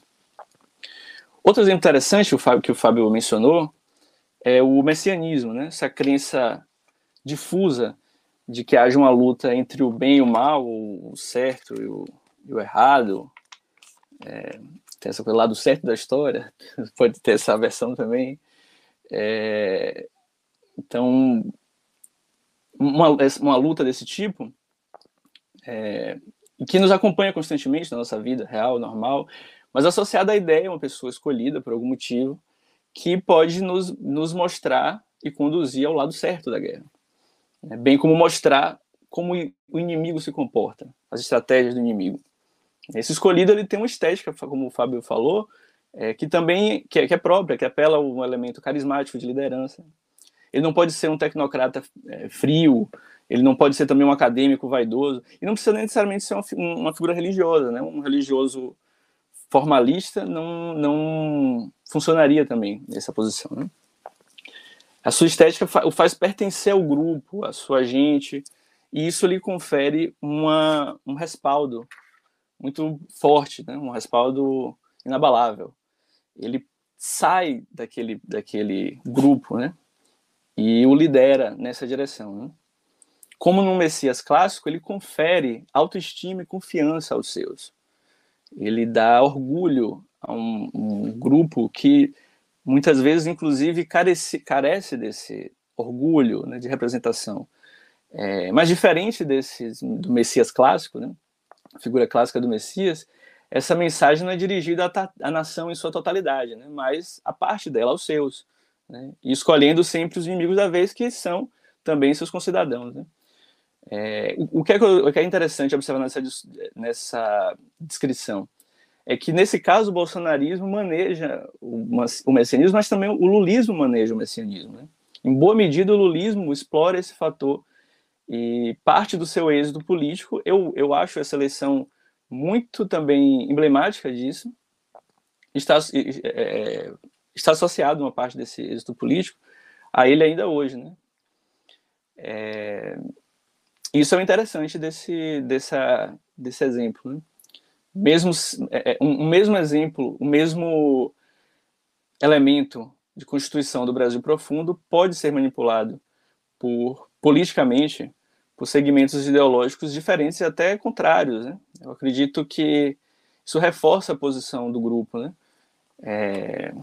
Outro exemplo interessante o Fábio, que o Fábio mencionou é o messianismo, né? essa crença difusa de que haja uma luta entre o bem e o mal, o certo e o, e o errado. É, tem essa coisa lá do certo da história, pode ter essa versão também. É, então, uma, uma luta desse tipo, é, que nos acompanha constantemente na nossa vida real, normal, mas associada à ideia, uma pessoa escolhida por algum motivo, que pode nos, nos mostrar e conduzir ao lado certo da guerra. É, bem como mostrar como o inimigo se comporta, as estratégias do inimigo. Esse escolhido ele tem uma estética, como o Fábio falou, é, que também que é, que é, própria, que apela a um elemento carismático de liderança. Ele não pode ser um tecnocrata é, frio, ele não pode ser também um acadêmico vaidoso, e não precisa necessariamente ser uma, uma figura religiosa, né? Um religioso formalista não, não funcionaria também nessa posição, né? A sua estética o faz pertencer ao grupo, à sua gente, e isso lhe confere uma, um respaldo muito forte, né? um respaldo inabalável. Ele sai daquele, daquele grupo né? e o lidera nessa direção. Né? Como no Messias clássico, ele confere autoestima e confiança aos seus. Ele dá orgulho a um, um grupo que muitas vezes, inclusive, carece, carece desse orgulho né, de representação. É, mas diferente desse, do Messias clássico, né, a figura clássica do Messias, essa mensagem não é dirigida à, à nação em sua totalidade, né, mas a parte dela aos seus, né, e escolhendo sempre os inimigos da vez, que são também seus concidadãos. Né. É, o, que é, o que é interessante observar nessa, nessa descrição é que, nesse caso, o bolsonarismo maneja o, o messianismo, mas também o lulismo maneja o messianismo. Né? Em boa medida, o lulismo explora esse fator e parte do seu êxito político, eu, eu acho essa eleição muito também emblemática disso, está, é, está associado uma parte desse êxito político a ele ainda hoje. Né? É, isso é interessante desse, dessa, desse exemplo. Né? mesmo é, é, um mesmo exemplo, o mesmo elemento de constituição do Brasil profundo pode ser manipulado por politicamente por segmentos ideológicos diferentes e até contrários. Né? Eu acredito que isso reforça a posição do grupo. Né? É,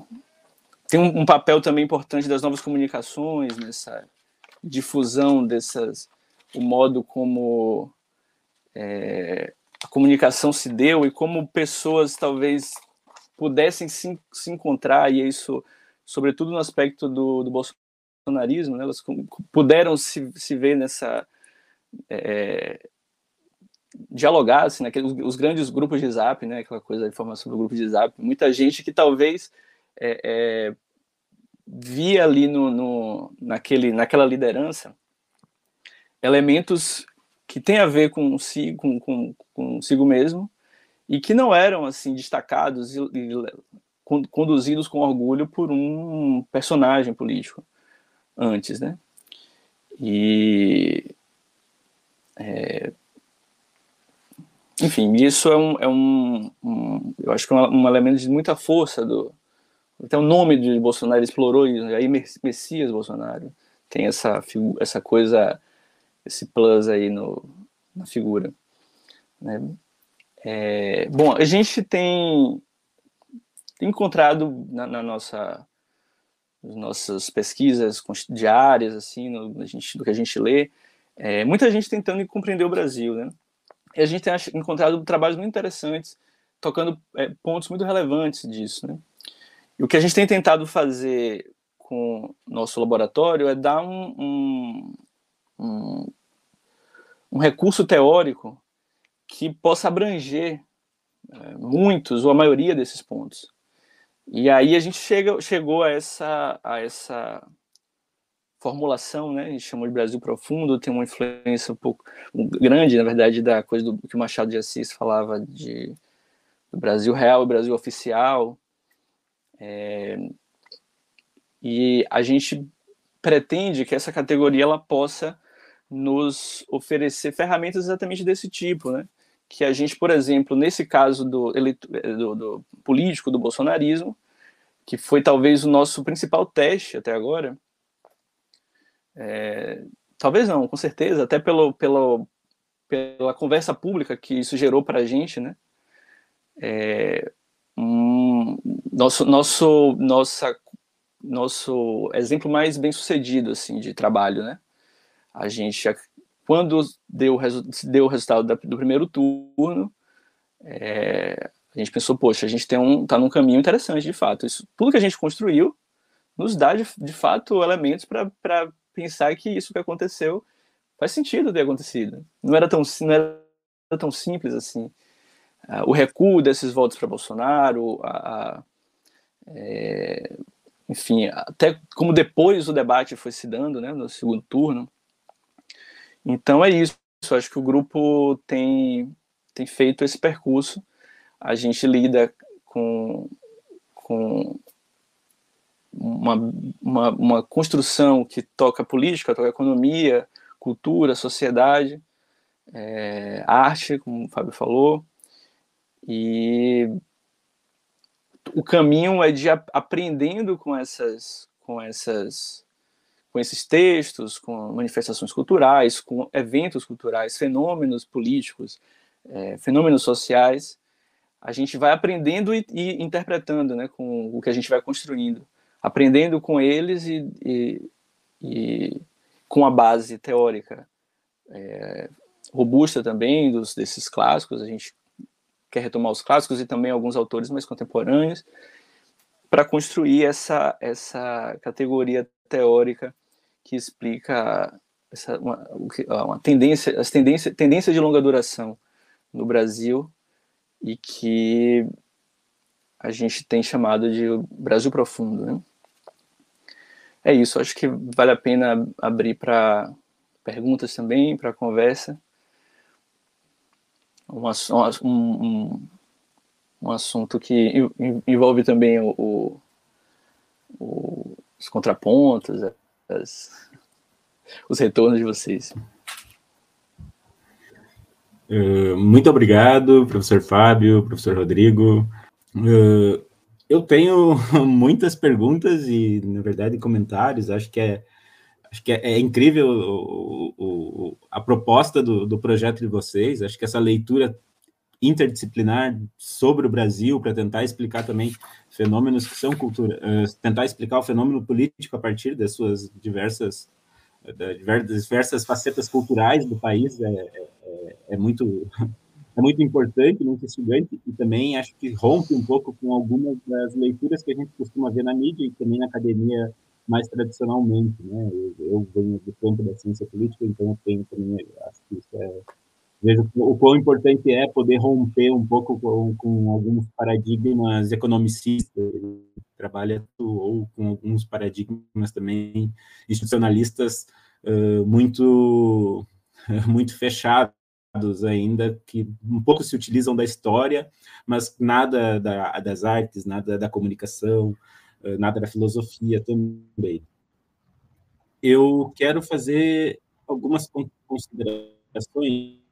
tem um, um, papel também importante das novas comunicações nessa difusão dessas, o modo como é, a comunicação se deu e como pessoas talvez pudessem se, se encontrar, e isso, sobretudo no aspecto do, do bolsonarismo, né, elas puderam se, se ver nessa. É, dialogar, assim, naqueles, os grandes grupos de zap, né, aquela coisa da informação do grupo de zap, muita gente que talvez é, é, via ali no, no, naquele, naquela liderança elementos que tem a ver com, si, com, com, consigo mesmo e que não eram assim destacados e, e conduzidos com orgulho por um personagem político antes, né? E é, enfim, isso é um, é um, um eu acho que é um, um, elemento de muita força do até o nome de Bolsonaro explorou isso, aí Messias Bolsonaro tem essa essa coisa esse plus aí no, na figura. Né? É, bom, a gente tem, encontrado na, na, nossa nas nossas pesquisas diárias, assim, no, gente, do que a gente lê, é, muita gente tentando compreender o Brasil, né? E a gente tem encontrado trabalhos muito interessantes, tocando é, pontos muito relevantes disso, né? E o que a gente tem tentado fazer com nosso laboratório é dar um, um, um um recurso teórico que possa abranger é, muitos ou a maioria desses pontos. E aí a gente chega, chegou a essa, a essa formulação, né? A gente chamou de Brasil profundo, tem uma influência um pouco grande, na verdade, da coisa do que o Machado de Assis falava de do Brasil real e Brasil oficial. É, e a gente pretende que essa categoria ela possa nos oferecer ferramentas exatamente desse tipo, né? Que a gente, por exemplo, nesse caso do, do, do político do bolsonarismo, que foi talvez o nosso principal teste até agora, é, talvez não, com certeza, até pelo, pelo, pela conversa pública que isso gerou para a gente, né? É, um, nosso, nosso, nossa, nosso exemplo mais bem sucedido assim de trabalho, né? A gente, quando deu, deu o resultado do primeiro turno, é, a gente pensou, poxa, a gente tem um, tá num caminho interessante, de fato. Isso, tudo que a gente construiu nos dá, de, de fato, elementos para pensar que isso que aconteceu faz sentido ter acontecido. Não era tão, não era tão simples assim. Uh, o recuo desses votos para Bolsonaro, a, a é, enfim, até como depois o debate foi se dando, né, no segundo turno, então é isso. Acho que o grupo tem, tem feito esse percurso. A gente lida com, com uma, uma, uma construção que toca política, toca economia, cultura, sociedade, é, arte, como o Fábio falou. E o caminho é de aprendendo com essas, com essas com esses textos, com manifestações culturais, com eventos culturais, fenômenos políticos, é, fenômenos sociais, a gente vai aprendendo e, e, interpretando, né, com o que a gente vai construindo, aprendendo com eles e, e, e com a base teórica é, robusta também dos desses clássicos. A gente quer retomar os clássicos e também alguns autores mais contemporâneos para construir essa essa categoria teórica que explica essa, uma, uma tendência, as tendências, tendência de longa duração no Brasil e que a gente tem chamado de Brasil profundo. Né? É isso, acho que vale a pena abrir para perguntas também, para conversa. Um, um, um, assunto que envolve também o, o, os contrapontos, as, os retornos de vocês. Uh, muito obrigado, professor Fábio, professor Rodrigo. Uh, eu tenho muitas perguntas e, na verdade, comentários. Acho que é, acho que é, é incrível o, o, a proposta do, do projeto de vocês. Acho que essa leitura interdisciplinar sobre o Brasil para tentar explicar também fenômenos que são cultura, uh, tentar explicar o fenômeno político a partir das suas diversas diversas facetas culturais do país é, é, é muito é muito importante, muito instigante e também acho que rompe um pouco com algumas das leituras que a gente costuma ver na mídia e também na academia mais tradicionalmente, né? Eu, eu venho do campo da ciência política, então eu tenho também acho que isso é vejo o quão importante é poder romper um pouco com, com alguns paradigmas economicistas, trabalha ou com alguns paradigmas também institucionalistas uh, muito muito fechados ainda que um pouco se utilizam da história, mas nada da, das artes, nada da comunicação, nada da filosofia também. Eu quero fazer algumas considerações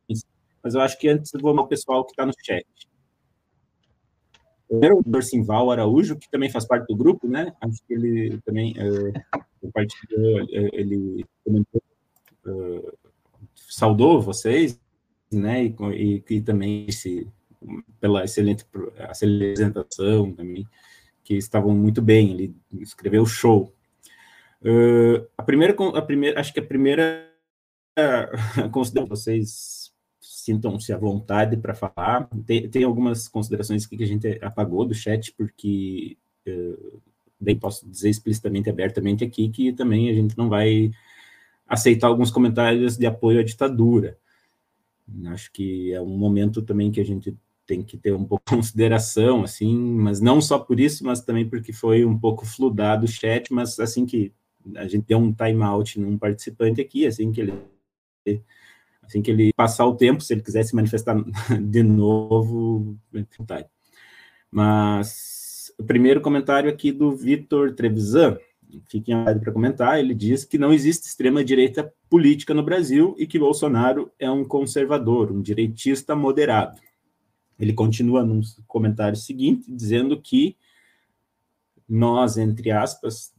mas eu acho que antes vou ao pessoal que está no chat. Primeiro, o Dorsimval Araújo, que também faz parte do grupo, né? Acho que ele também é, compartilhou, é, ele comentou, uh, saudou vocês, né? E, e, e também se, pela excelente apresentação também, que estavam muito bem. Ele escreveu show. Uh, a primeira, a primeira, acho que a primeira considero vocês sintam-se à vontade para falar. Tem, tem, algumas considerações que a gente apagou do chat, porque uh, bem posso dizer explicitamente, abertamente aqui, que também a gente não vai aceitar alguns comentários de apoio à ditadura. Acho que é um momento também que a gente tem que ter um pouco de consideração, assim, mas não só por isso, mas também porque foi um pouco fludado o chat, mas assim que a gente deu um timeout num participante aqui, assim que ele assim que ele passar o tempo, se ele quiser se manifestar de novo, vontade. Mas o primeiro comentário aqui do Vitor Trevisan, fiquem à para comentar, ele diz que não existe extrema-direita política no Brasil e que Bolsonaro é um conservador, um direitista moderado. Ele continua no comentário seguinte, dizendo que nós, entre aspas,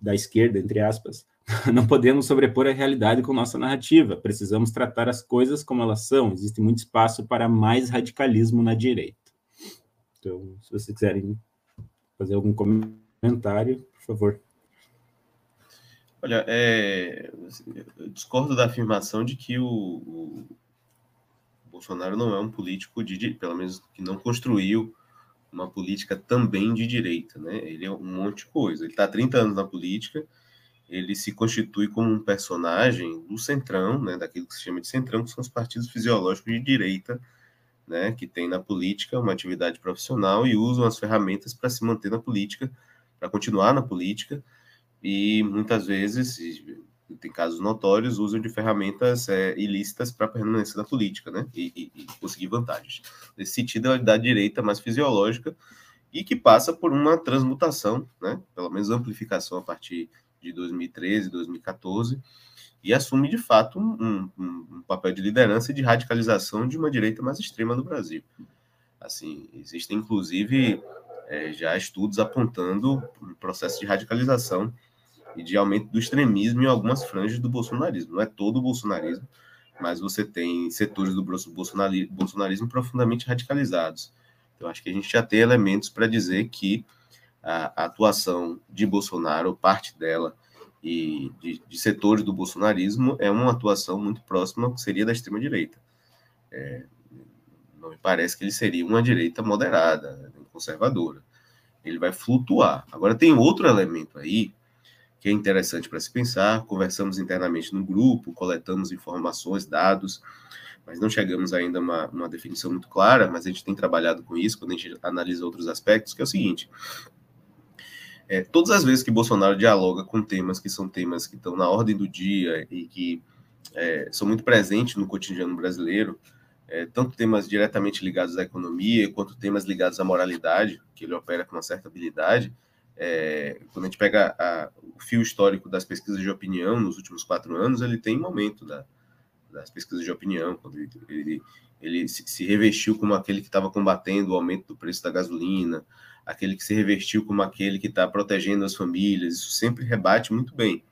da esquerda, entre aspas, não podemos sobrepor a realidade com nossa narrativa. Precisamos tratar as coisas como elas são. Existe muito espaço para mais radicalismo na direita. Então, se vocês quiserem fazer algum comentário, por favor. Olha, é, eu discordo da afirmação de que o, o, Bolsonaro não é um político de, pelo menos que não construiu uma política também de direita, né? Ele é um monte de coisa. Ele está há 30 anos na política, ele se constitui como um personagem do centrão, né? Daquilo que se chama de centrão, que são os partidos fisiológicos de direita, né? Que tem na política uma atividade profissional e usam as ferramentas para se manter na política, para continuar na política e muitas vezes, tem casos notórios, usam de ferramentas é, ilícitas para permanecer na política, né? E, e, e, conseguir vantagens. Nesse sentido, é da direita mais fisiológica e que passa por uma transmutação, né? Pelo menos amplificação a partir de 2013, 2014, e assume de fato um, um, um papel de liderança e de radicalização de uma direita mais extrema no Brasil. Assim, existem inclusive é, já estudos apontando um processo de radicalização e de aumento do extremismo em algumas franjas do bolsonarismo. Não é todo o bolsonarismo, mas você tem setores do bolsonarismo profundamente radicalizados. Então, acho que a gente já tem elementos para dizer que a, atuação de Bolsonaro, parte dela, e de, de, setores do bolsonarismo, é uma atuação muito próxima que seria da extrema-direita. É, não me parece que ele seria uma direita moderada, conservadora. Ele vai flutuar. Agora, tem outro elemento aí que é interessante para se pensar. Conversamos internamente no grupo, coletamos informações, dados, mas não chegamos ainda a uma, uma definição muito clara, mas a gente tem trabalhado com isso quando a gente analisa outros aspectos, que é o seguinte. É, todas as vezes que Bolsonaro dialoga com temas que são temas que estão na ordem do dia e que é, são muito presentes no cotidiano brasileiro, é, tanto temas diretamente ligados à economia quanto temas ligados à moralidade, que ele opera com uma certa habilidade, é, quando a gente pega a, o fio histórico das pesquisas de opinião nos últimos quatro anos, ele tem um aumento da, das pesquisas de opinião, quando ele, ele, ele se, se, revestiu como aquele que estava combatendo o aumento do preço da gasolina, aquele que se revestiu como aquele que está protegendo as famílias, isso sempre rebate muito bem.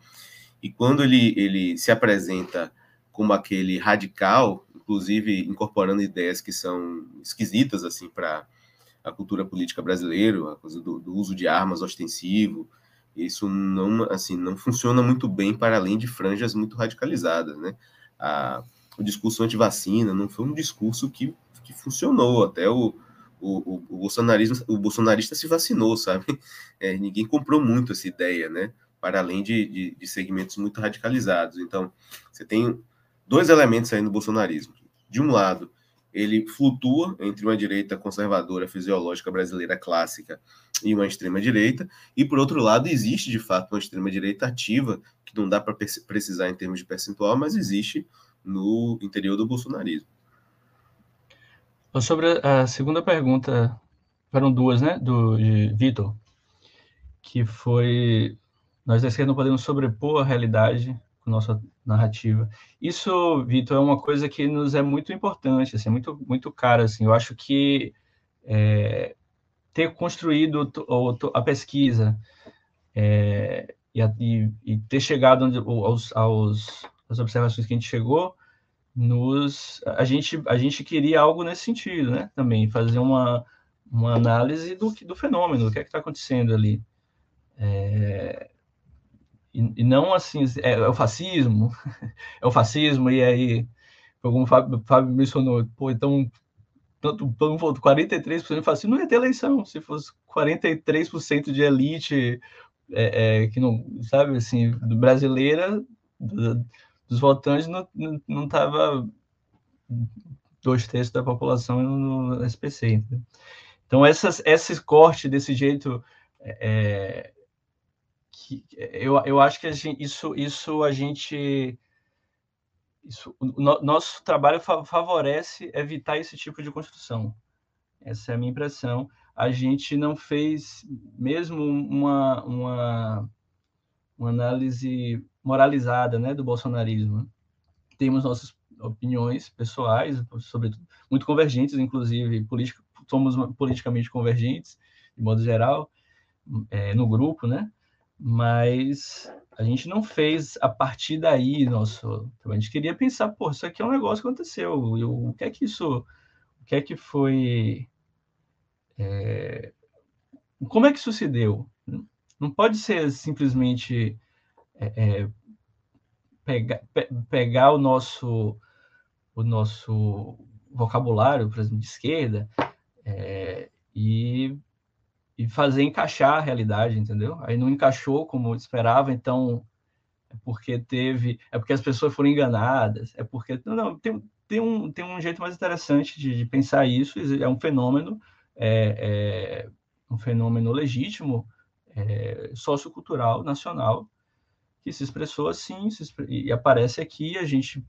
E quando ele, ele se apresenta como aquele radical, inclusive incorporando ideias que são esquisitas assim para a cultura política brasileira, a coisa do, do, uso de armas ostensivo, isso não assim não funciona muito bem para além de franjas muito radicalizadas, né? A, o discurso anti-vacina não foi um discurso que, que funcionou até o, o, o, o bolsonarismo, o bolsonarista se vacinou, sabe? É, ninguém comprou muito essa ideia, né? Para além de, de, de segmentos muito radicalizados. Então, você tem dois elementos aí no bolsonarismo. De um lado, ele flutua entre uma direita conservadora fisiológica brasileira clássica e uma extrema direita, e por outro lado existe de fato uma extrema direita ativa que não dá para precisar em termos de percentual, mas existe no interior do bolsonarismo. Sobre a segunda pergunta, foram duas, né, do Vitor, que foi nós da esquerda não podemos sobrepor a realidade com nossa narrativa. Isso, Vitor, é uma coisa que nos é muito importante, assim, muito, muito cara. Assim. Eu acho que é, ter construído a pesquisa é, e, e, ter chegado aos, aos, às observações que a gente chegou, nos, a, gente, a gente queria algo nesse sentido, né? Também fazer uma, uma análise do, do fenômeno, do que é está acontecendo ali. É, e, e não assim, é, é, o fascismo, é o fascismo, e aí, como o Fábio, Fábio mencionou, pô, então, tanto, mundo falou 43% de fascismo, não ia ter eleição, se fosse 43% de elite, é, é, que não, sabe, assim, brasileira, dos votantes, não, não, não tava dois terços da população no SPC. Então, essas, esse corte desse jeito, é, que, eu, eu acho que gente, isso, isso a gente. Isso, no, nosso trabalho favorece evitar esse tipo de construção. Essa é a minha impressão. A gente não fez mesmo uma, uma, uma análise moralizada né, do bolsonarismo. Temos nossas opiniões pessoais, sobretudo muito convergentes, inclusive política, somos politicamente convergentes, de modo geral, é, no grupo, né? Mas a gente não fez a partir daí nosso. A gente queria pensar, pô, isso aqui é um negócio que aconteceu. Eu, o que é que isso. O que é que foi. É, como é que isso? Não pode ser simplesmente é, é pegar, pe, pegar o nosso o nosso vocabulário, por exemplo, de esquerda, é, e, e fazer encaixar a realidade, entendeu? Aí não encaixou como esperava, então é porque teve, é porque as pessoas foram enganadas, é porque não, não tem, tem um tem um jeito mais interessante de, de pensar isso, é um fenômeno é, é um fenômeno legítimo, é, sociocultural nacional que se expressou assim se e aparece aqui a gente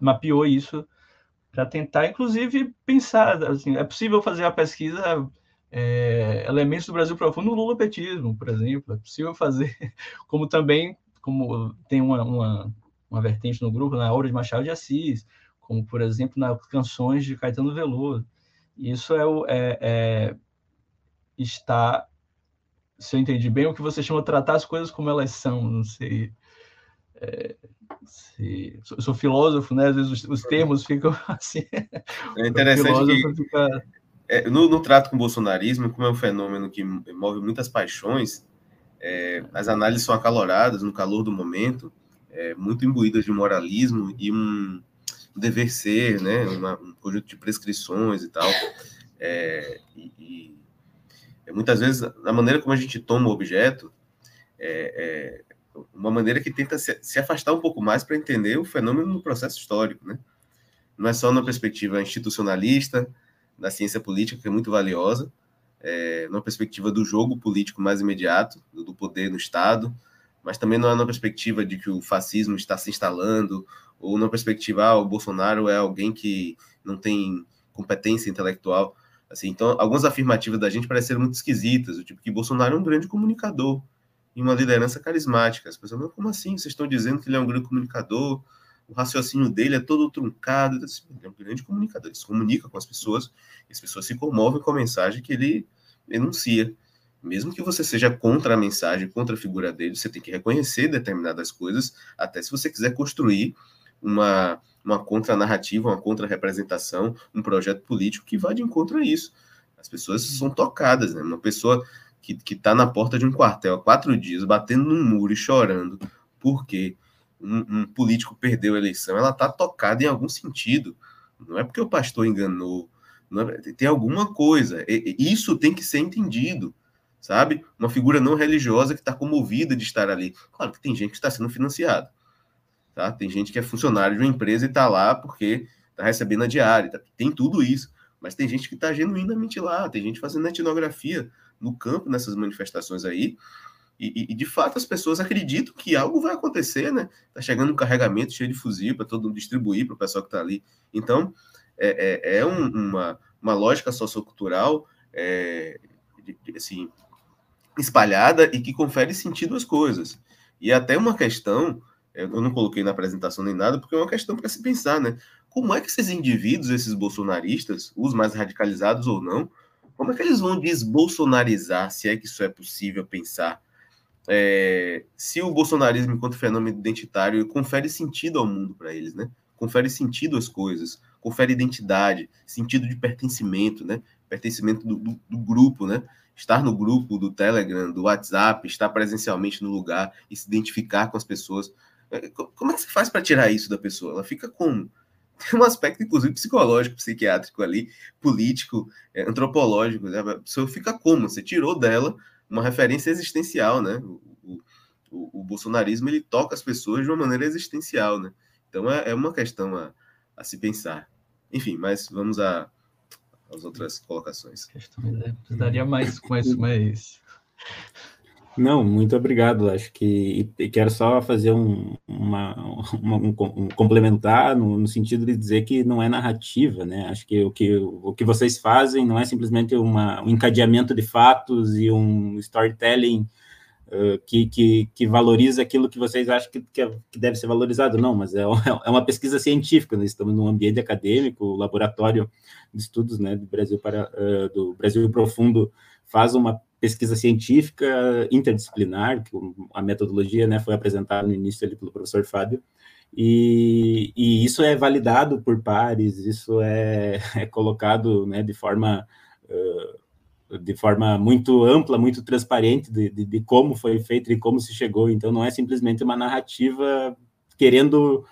mapeou isso para tentar, inclusive, pensar, assim, é possível fazer a pesquisa é, elementos do Brasil profundo no lulopetismo, por exemplo, é possível fazer, como também, como tem uma, uma, uma vertente no grupo, na obra de Machado de Assis, como, por exemplo, nas canções de Caetano Veloso. Isso é, é, é está, se eu entendi bem, o que você chama de tratar as coisas como elas são, não sei... É, se, eu sou filósofo, né? Às vezes os, os termos ficam assim. É interessante que fica... é, no, no, trato com o bolsonarismo, como é um fenômeno que move muitas paixões, é, as análises são acaloradas no calor do momento, é, muito imbuídas de moralismo e um dever ser, né? Uma, um conjunto de prescrições e tal. É, e, e, muitas vezes, a maneira como a gente toma o objeto é, uma maneira que tenta se, se afastar um pouco mais para entender o fenômeno no processo histórico, né? Não é só na perspectiva institucionalista da ciência política, que é muito valiosa, é, numa perspectiva do jogo político mais imediato, do poder no Estado, mas também não é na perspectiva de que o fascismo está se instalando, ou na perspectiva, ah, o Bolsonaro é alguém que não tem competência intelectual. Assim, então, algumas afirmativas da gente pareceram muito esquisitas, o tipo que Bolsonaro é um grande comunicador, e uma liderança carismática. As pessoas, não, como assim? Vocês estão dizendo que ele é um grande comunicador, o raciocínio dele é todo truncado. Ele é um grande comunicador, ele se comunica com as pessoas, e as pessoas se comovem com a mensagem que ele enuncia. Mesmo que você seja contra a mensagem, contra a figura dele, você tem que reconhecer determinadas coisas, até se você quiser construir uma, uma contranarrativa, uma contra-representação, um projeto político que vá de encontro a isso. As pessoas são tocadas, né? Uma pessoa que, que tá na porta de um quartel há quatro dias, batendo no muro e chorando, porque um, um político perdeu a eleição, ela tá tocada em algum sentido. Não é porque o pastor enganou, é, tem alguma coisa. E, isso tem que ser entendido, sabe? Uma figura não religiosa que está comovida de estar ali. Claro que tem gente que está sendo financiada, tá? Tem gente que é funcionário de uma empresa e está lá porque está recebendo a diária, tá? tem tudo isso. Mas tem gente que está genuinamente lá, tem gente fazendo etnografia no campo nessas manifestações aí. E, e, de fato as pessoas acreditam que algo vai acontecer, né? Tá chegando um carregamento cheio de fuzil para todo mundo distribuir para o pessoal que está ali. Então é, é, é um, uma, uma lógica sociocultural é, assim, espalhada e que confere sentido às coisas. E até uma questão, eu não coloquei na apresentação nem nada, porque é uma questão para se pensar, né? Como é que esses indivíduos, esses bolsonaristas, os mais radicalizados ou não, como é que eles vão desbolsonarizar, se é que isso é possível pensar, é, se o bolsonarismo, enquanto fenômeno identitário, confere sentido ao mundo para eles, né? Confere sentido às coisas, confere identidade, sentido de pertencimento, né? Pertencimento do, do, do grupo, né? Estar no grupo do Telegram, do WhatsApp, estar presencialmente no lugar e se identificar com as pessoas. Como é que você faz para tirar isso da pessoa? Ela fica como? tem um aspecto, inclusive, psicológico, psiquiátrico ali, político, é, antropológico. Né? A pessoa fica como? Você tirou dela uma referência existencial, né? O, o, o, bolsonarismo ele toca as pessoas de uma maneira existencial, né? Então é, é uma questão a, a se pensar. Enfim, mas vamos a, às outras colocações. É, precisaria mais, mais, mais não, muito obrigado. Acho que e quero só fazer um, uma, uma, um, um complementar no, no, sentido de dizer que não é narrativa, né? Acho que o que, o que vocês fazem não é simplesmente uma, um encadeamento de fatos e um storytelling uh, que, que, que, valoriza aquilo que vocês acham que, que, é, que deve ser valorizado, não, mas é, é uma pesquisa científica, né? estamos num ambiente acadêmico, laboratório de estudos né, do Brasil para uh, do Brasil Profundo faz uma pesquisa científica interdisciplinar, que a metodologia né, foi apresentada no início ali pelo professor Fábio, e, e isso é validado por pares, isso é, é colocado né, de forma de forma muito ampla, muito transparente de, de, de, como foi feito e como se chegou. Então, não é simplesmente uma narrativa querendo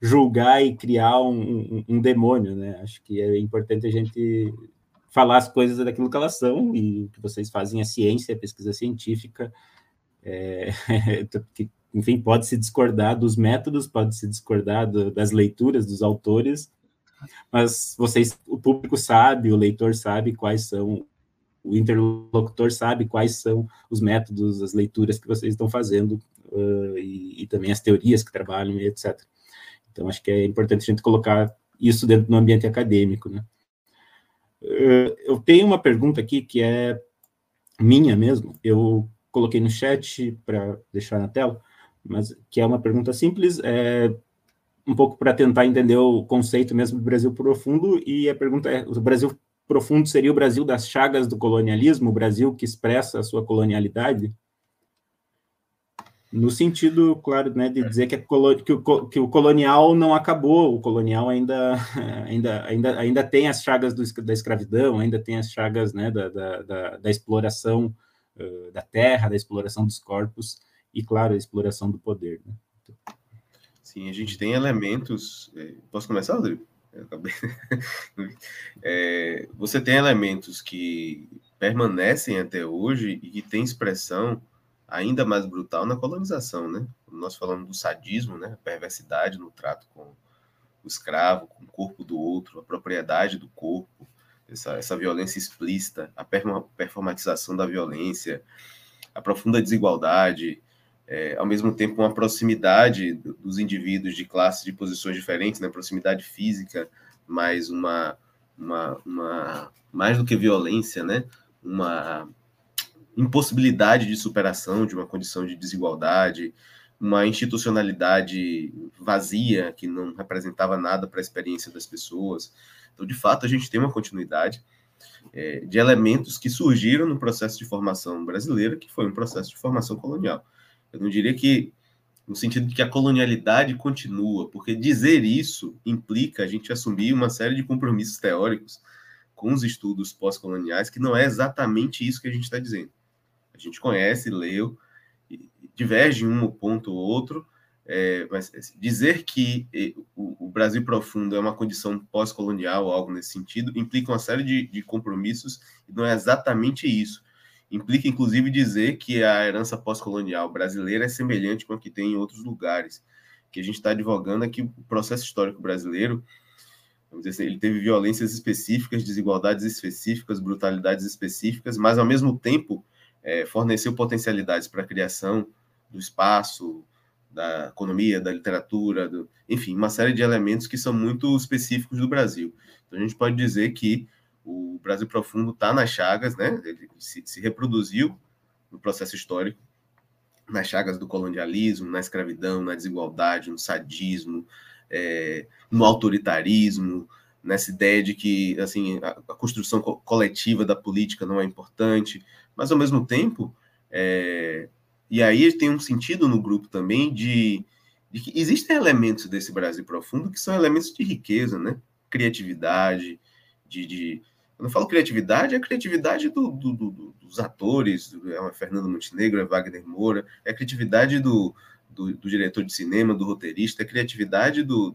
julgar e criar um, um, um demônio, né? Acho que é importante a gente falar as coisas daquilo que elas são, e o que vocês fazem é ciência, é pesquisa científica, é, enfim, pode se discordar dos métodos, pode se discordar do, das leituras dos autores, mas vocês, o público sabe, o leitor sabe quais são, o interlocutor sabe quais são os métodos, as leituras que vocês estão fazendo, uh, e, e, também as teorias que trabalham, etc. Então, acho que é importante a gente colocar isso dentro do ambiente acadêmico, né? Eh, eu tenho uma pergunta aqui que é minha mesmo. Eu coloquei no chat para deixar na tela, mas que é uma pergunta simples, é um pouco para tentar entender o conceito mesmo do Brasil profundo. E a pergunta é: o Brasil profundo seria o Brasil das chagas do colonialismo, o Brasil que expressa a sua colonialidade? No sentido, claro, né, de dizer que, é que, o, que, o, colonial não acabou, o colonial ainda, ainda, ainda, ainda tem as chagas do, da escravidão, ainda tem as chagas né, da, da, da, da exploração uh, da terra, da exploração dos corpos e, claro, a exploração do poder. Né? Sim, a gente tem elementos. É, posso começar, Rodrigo? é, você tem elementos que permanecem até hoje e que têm expressão ainda mais brutal na colonização, né? Nós falamos do sadismo, né? A perversidade no trato com o escravo, com o corpo do outro, a propriedade do corpo, essa, essa violência explícita, a performatização da violência, a profunda desigualdade, é, ao mesmo tempo uma proximidade dos indivíduos de classes, de posições diferentes, né? Proximidade física, mais uma, uma, uma mais do que violência, né? Uma impossibilidade de superação de uma condição de desigualdade, uma institucionalidade vazia que não representava nada para a experiência das pessoas. Então, de fato, a gente tem uma continuidade é, de elementos que surgiram no processo de formação brasileira, que foi um processo de formação colonial. Eu não diria que no sentido de que a colonialidade continua, porque dizer isso implica a gente assumir uma série de compromissos teóricos com os estudos pós-coloniais, que não é exatamente isso que a gente está dizendo a gente conhece, leu, diverge um ponto ou outro, é, mas assim, dizer que o, o, Brasil profundo é uma condição pós-colonial, algo nesse sentido, implica uma série de, de, compromissos, e não é exatamente isso. Implica, inclusive, dizer que a herança pós-colonial brasileira é semelhante com a que tem em outros lugares. Que a gente está advogando é que o processo histórico brasileiro, assim, ele teve violências específicas, desigualdades específicas, brutalidades específicas, mas, ao mesmo tempo, é, forneceu potencialidades para a criação do espaço, da economia, da literatura, do, enfim, uma série de elementos que são muito específicos do Brasil. Então a gente pode dizer que o Brasil profundo está nas chagas, né? Ele se, se, reproduziu no processo histórico, nas chagas do colonialismo, na escravidão, na desigualdade, no sadismo, é, no autoritarismo, nessa ideia de que assim a, a construção co coletiva da política não é importante, mas ao mesmo tempo, é, e aí tem um sentido no grupo também de, de, que existem elementos desse Brasil profundo que são elementos de riqueza, né? Criatividade, de, de eu falo criatividade, é a criatividade do, do, do, dos atores, é Fernando Montenegro, é Wagner Moura, é a criatividade do, do, diretor de cinema, do roteirista, é a criatividade do,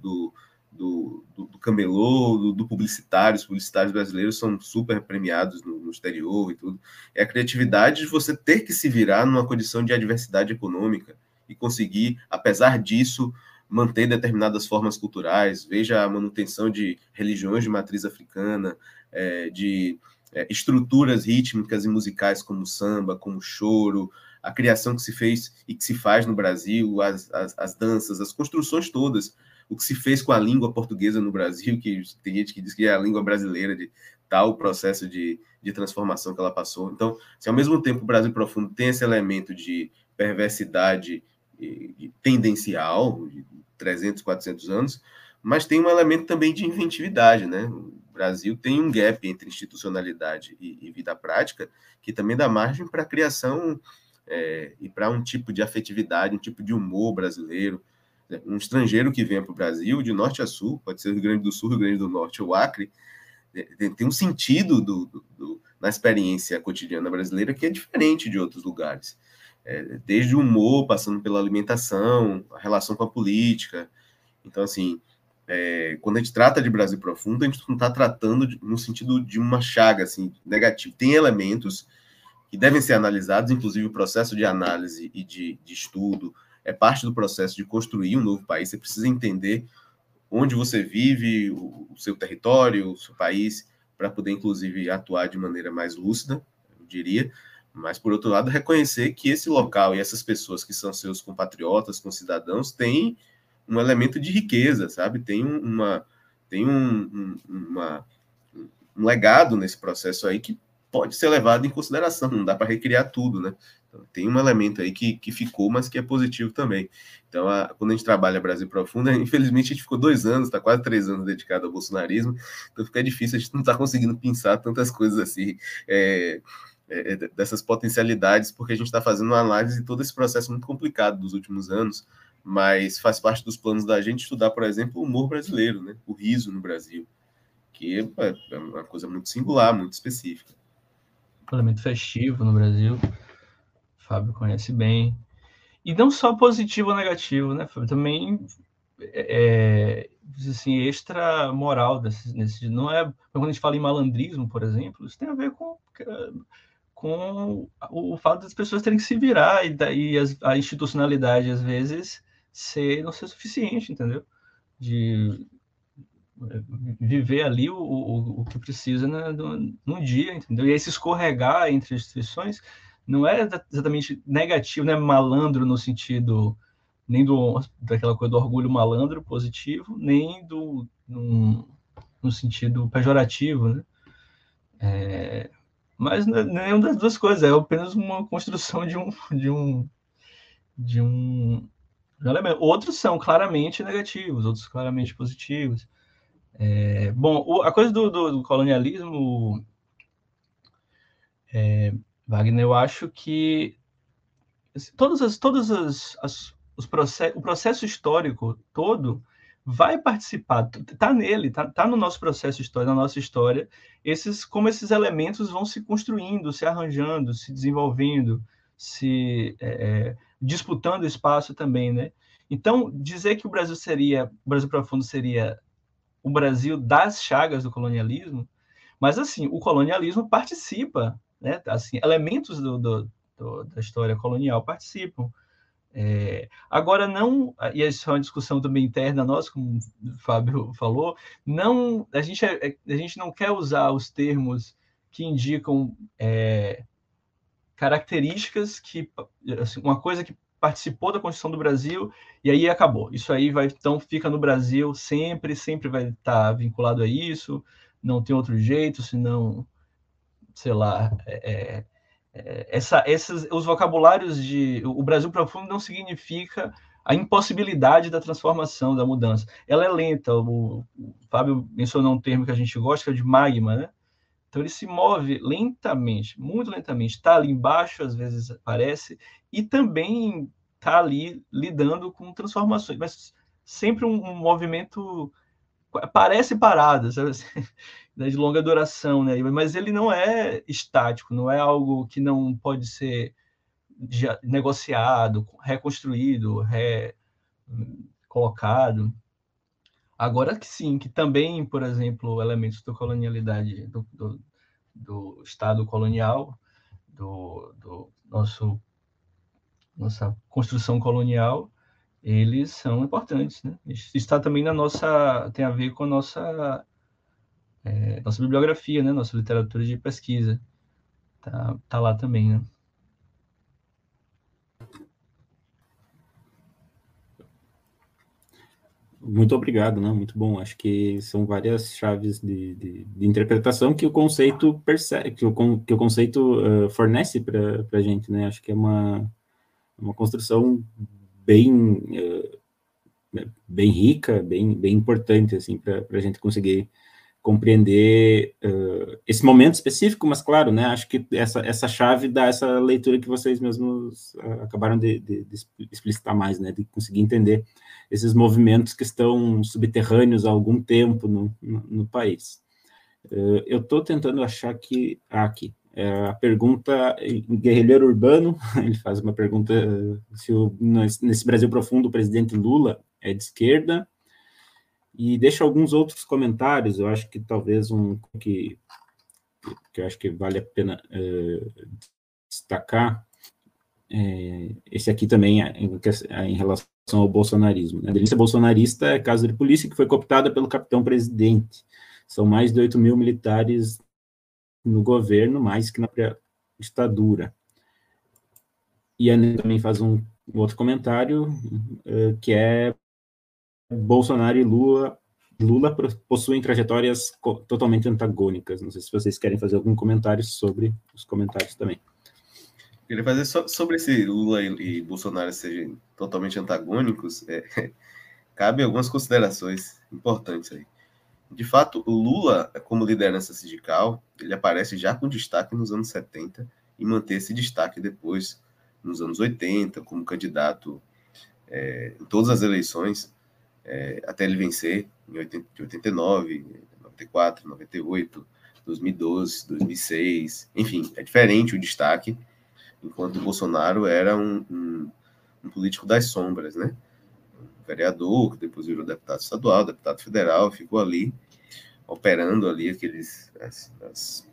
do, do, do camelô, do, do, publicitário, os publicitários brasileiros são super premiados no, no, exterior e tudo. É a criatividade de você ter que se virar numa condição de adversidade econômica e conseguir, apesar disso, manter determinadas formas culturais, veja a manutenção de religiões de matriz africana, é, de é, estruturas rítmicas e musicais como samba, como choro, a criação que se fez e que se faz no Brasil, as, as, as danças, as construções todas, o que se fez com a língua portuguesa no Brasil, que tem gente que diz que é a língua brasileira de tal processo de, de transformação que ela passou. Então, se ao mesmo tempo o Brasil Profundo tem esse elemento de perversidade tendencial, de 300, 400 anos, mas tem um elemento também de inventividade, né? O Brasil tem um gap entre institucionalidade e, e vida prática que também dá margem para a criação é, e para um tipo de afetividade, um tipo de humor brasileiro. Um estrangeiro que venha para o Brasil, de norte a sul, pode ser Rio Grande do Sul, Rio Grande do Norte ou Acre, é, tem um sentido do, do, do, na experiência cotidiana brasileira que é diferente de outros lugares é, desde o humor, passando pela alimentação, a relação com a política. Então, assim, é, quando a gente trata de Brasil profundo, a gente não está tratando de, no sentido de uma chaga assim, negativo. Tem elementos que devem ser analisados, inclusive o processo de análise e de, de estudo é parte do processo de construir um novo país. Você precisa entender onde você vive, o, seu território, o seu país, para poder, inclusive, atuar de maneira mais lúcida, eu diria. Mas, por outro lado, reconhecer que esse local e essas pessoas que são seus compatriotas, concidadãos, têm um elemento de riqueza, sabe? Tem uma tem um, um, uma, um legado nesse processo aí que pode ser levado em consideração, não dá para recriar tudo, né? Então, tem um elemento aí que, que ficou, mas que é positivo também. Então, a, quando a gente trabalha Brasil Profundo, infelizmente a gente ficou dois anos, está quase três anos dedicado ao bolsonarismo, então fica difícil, a gente não está conseguindo pensar tantas coisas assim. É, é, é dessas potencialidades, porque a gente está fazendo uma análise de todo esse processo muito complicado dos últimos anos, mas faz parte dos planos da gente estudar, por exemplo, o humor brasileiro, né? o riso no Brasil, que é, é uma coisa muito singular, muito específica. elemento festivo no Brasil, Fábio conhece bem. E não só positivo ou negativo, né, Fábio? Também é, assim, extra moral desse, nesse, não é quando a gente fala em malandrismo, por exemplo, isso tem a ver com com o fato das pessoas terem que se virar e daí a institucionalidade às vezes ser não ser suficiente, entendeu? De eh, viver ali o, o, o que precisa no, no, dia, entendeu? E esse escorregar entre instituições não é exatamente negativo, né? Malandro no sentido nem do daquela coisa do orgulho malandro positivo, nem do no, no sentido pejorativo, né? É, mas nenhuma das duas coisas, é apenas uma construção de um de um de um. Outros são claramente negativos, outros claramente positivos. É, bom, o, a coisa do, do, do colonialismo, é, Wagner, eu acho que assim, todas as todas as, as os process, o processo histórico todo vai participar, está nele, está tá no nosso processo histórico, na nossa história, esses como esses elementos vão se construindo, se arranjando, se desenvolvendo, se é, é, disputando espaço também, né? Então, dizer que o Brasil seria, o Brasil profundo seria o Brasil das chagas do colonialismo, mas assim, o colonialismo participa, né? Assim, elementos do, do, do da história colonial participam. É, agora, não, e isso é uma discussão também interna nossa, como o Fábio falou, não, a, gente, é, é, a gente não quer usar os termos que indicam é, características que, assim, uma coisa que participou da Constituição do Brasil e aí acabou. Isso aí vai, então, fica no Brasil sempre, sempre vai estar vinculado a isso, não tem outro jeito, senão, sei lá, é, é é, essa, esses, os vocabulários de o Brasil profundo não significa a impossibilidade da transformação, da mudança. Ela é lenta. O, o Fábio mencionou um termo que a gente gosta, que é de magma, né? Então ele se move lentamente, muito lentamente. Está ali embaixo, às vezes aparece, e também está ali lidando com transformações, mas sempre um, um movimento parece parado, sabe? Né, de longa duração, né? Mas ele não é estático, não é algo que não pode ser negociado, reconstruído, re, colocado. Agora que sim, que também, por exemplo, elementos da colonialidade, do, do, do Estado colonial, do, do, nosso nossa construção colonial, eles são importantes, né? Isso está também na nossa, tem a ver com a nossa é, nossa bibliografia, né? Nossa literatura de pesquisa, tá, tá lá também, né? Muito obrigado, né? Muito bom. Acho que são várias chaves de, de, de interpretação que o conceito percebe, que o, que o conceito uh, fornece para a gente, né? Acho que é uma, uma construção bem uh, bem rica, bem bem importante assim para a gente conseguir compreender uh, esse momento específico, mas claro, né, acho que essa, essa chave dá essa leitura que vocês mesmos uh, acabaram de, de, de, explicitar mais, né, de conseguir entender esses movimentos que estão subterrâneos há algum tempo no, no, no país. Uh, eu estou tentando achar que, ah, aqui, é a pergunta guerrilheiro urbano, ele faz uma pergunta se o, nesse Brasil profundo o presidente Lula é de esquerda, e deixa alguns outros comentários, eu acho que talvez um que, que eu acho que vale a pena uh, destacar, é, esse aqui também é em, é relação ao bolsonarismo. Né? A delícia bolsonarista é casa de polícia que foi cooptada pelo capitão-presidente. São mais de 8 mil militares no governo, mais que na ditadura. E a também faz um, um outro comentário, uh, que é Bolsonaro e Lula, Lula possuem trajetórias totalmente antagônicas. Não sei se vocês querem fazer algum comentário sobre os comentários também. Queria fazer so, sobre esse Lula e, e, Bolsonaro serem totalmente antagônicos, é, cabe algumas considerações importantes aí. De fato, o Lula, como liderança sindical, ele aparece já com destaque nos anos 70 e mantém esse destaque depois, nos anos 80, como candidato é, em todas as eleições é, até ele vencer em 80, 89, 94, 98, 2012, 2006, enfim, é diferente o destaque, enquanto o Bolsonaro era um, um, um político das sombras, né? Um vereador, que depois virou deputado estadual, deputado federal, ficou ali operando ali aqueles, as, as,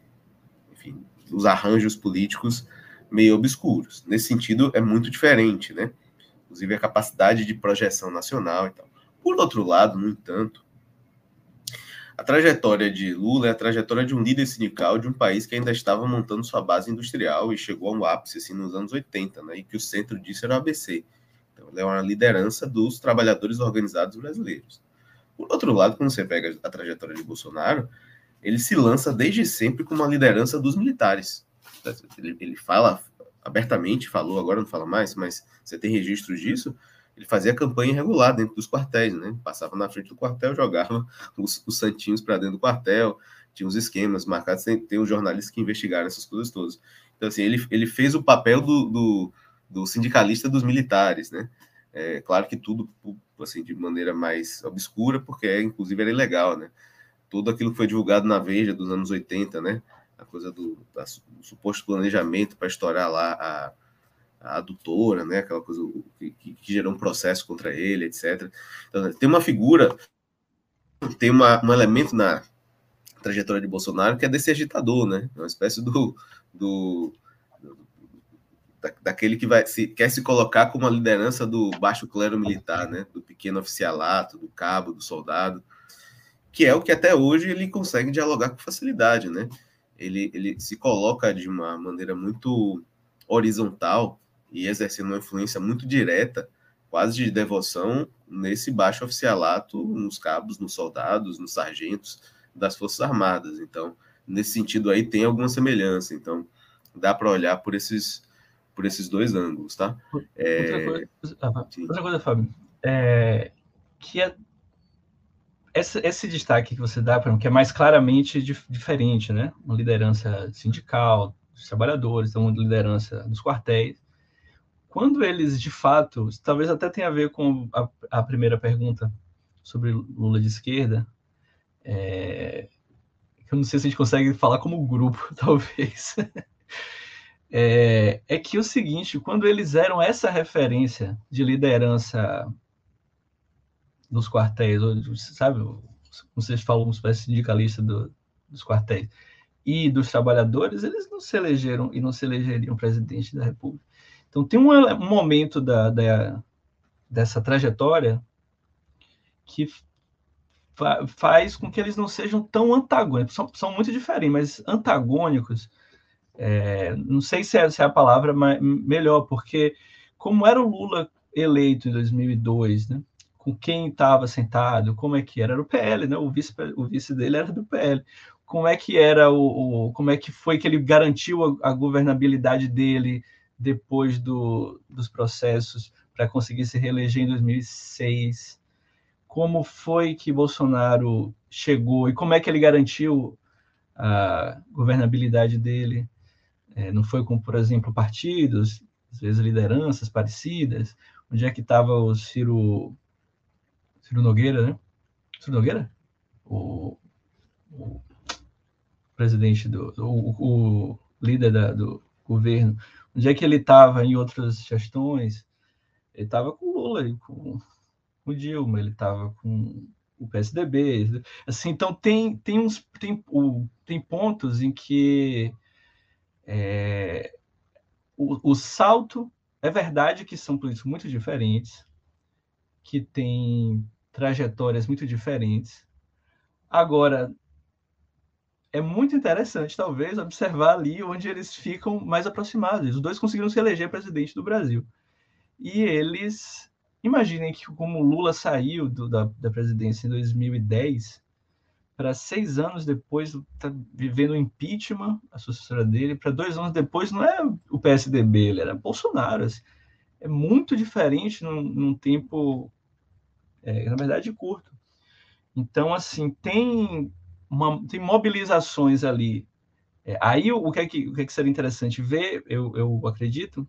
enfim, os arranjos políticos meio obscuros. Nesse sentido, é muito diferente, né? Inclusive a capacidade de projeção nacional e tal. Por outro lado, no entanto, a trajetória de Lula é a trajetória de um líder sindical de um país que ainda estava montando sua base industrial e chegou a um ápice assim, nos anos 80, né, e que o centro disso era o ABC. Então, ele é uma liderança dos trabalhadores organizados brasileiros. Por outro lado, quando você pega a trajetória de Bolsonaro, ele se lança desde sempre com uma liderança dos militares. Ele, ele fala abertamente, falou, agora não fala mais, mas você tem registros disso, ele fazia campanha irregular dentro dos quartéis, né? Passava na frente do quartel, jogava os, os santinhos para dentro do quartel, tinha uns esquemas marcados, tem, tem os jornalistas que investigaram essas coisas todas. Então, assim, ele, ele fez o papel do, do, do sindicalista dos militares, né? É, claro que tudo, assim, de maneira mais obscura, porque, inclusive, era ilegal, né? Tudo aquilo que foi divulgado na Veja dos anos 80, né? A coisa do, do suposto planejamento para estourar lá a a adutora, né, aquela coisa que, que, gerou um processo contra ele, etc. Então, tem uma figura, tem uma, um elemento na trajetória de Bolsonaro que é desse agitador, né, uma espécie do, do da, daquele que vai se, quer se colocar como a liderança do baixo clero militar, né, do pequeno oficialato, do cabo, do soldado, que é o que até hoje ele consegue dialogar com facilidade, né? Ele, ele se coloca de uma maneira muito horizontal e exercendo uma influência muito direta, quase de devoção, nesse baixo oficialato, nos cabos, nos soldados, nos sargentos das Forças Armadas. Então, nesse sentido aí, tem alguma semelhança. Então, dá para olhar por esses, por esses dois ângulos, tá? É... Outra, coisa, ah, outra coisa, Fábio, é, que é esse, esse, destaque que você dá, que é mais claramente dif diferente, né? Uma liderança sindical, dos trabalhadores, uma liderança dos quartéis, quando eles de fato, talvez até tenha a ver com a, a primeira pergunta sobre Lula de esquerda, é, eu não sei se a gente consegue falar como grupo, talvez. É, é, que o seguinte, quando eles eram essa referência de liderança dos quartéis, sabe, vocês falam uma espécie sindicalista do, dos quartéis, e dos trabalhadores, eles não se elegeram e não se elegeriam presidente da República. Então, tem um, um momento da, da, dessa trajetória que fa faz com que eles não sejam tão antagônicos, são, são muito diferentes, mas antagônicos, é, não sei se é, é a palavra mas, melhor, porque como era o Lula eleito em 2002, né? com quem estava sentado, como é que era, era o PL, né? O vice, o vice dele era do PL. Como é que era o, o como é que foi que ele garantiu a, a governabilidade dele depois do, dos processos para conseguir se reeleger em 2006? Como foi que Bolsonaro chegou e como é que ele garantiu a governabilidade dele? É, não foi com, por exemplo, partidos, às vezes lideranças parecidas. Onde é que estava o Ciro Ciro Nogueira, né? Ciro Nogueira? O, o presidente do. O, o líder da, do governo. Onde é que ele estava em outras gestões? Ele estava com Lula com, com Dilma, ele estava com o PSDB. Assim, então tem, tem uns tem, tem pontos em que é, o, o salto é verdade que são políticos muito diferentes, que têm trajetórias muito diferentes. Agora, é muito interessante, talvez, observar ali onde eles ficam mais aproximados. Os dois conseguiram se eleger presidente do Brasil. E eles, imaginem que como Lula saiu do, da, da presidência em 2010, para seis anos depois tá vivendo impeachment, a sucessora dele, para dois anos depois não é o PSDB, ele era Bolsonaro. Assim. É muito diferente num, num tempo é, na verdade, curto. Então, assim, tem, uma, tem mobilizações ali. É, aí, o que, é que, o que, é que seria interessante ver, eu, eu acredito,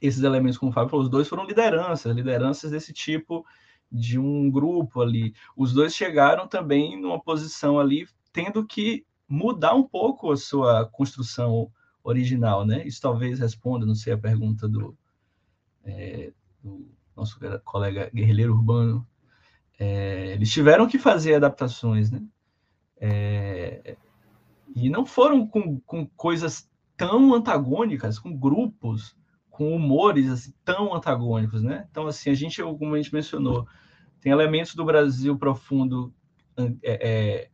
esses elementos, como o Fábio falou, os dois foram lideranças, lideranças desse tipo de um grupo ali. Os dois chegaram também numa posição ali, tendo que mudar um pouco a sua construção original, né? Isso talvez responda, não sei, a pergunta do, é, do nosso colega guerrilheiro urbano, é, eles tiveram que fazer adaptações, né? É, e não foram com, com coisas tão antagônicas, com grupos, com humores assim, tão antagônicos, né? Então, assim, a gente, como a gente mencionou, tem elementos do Brasil profundo, é, é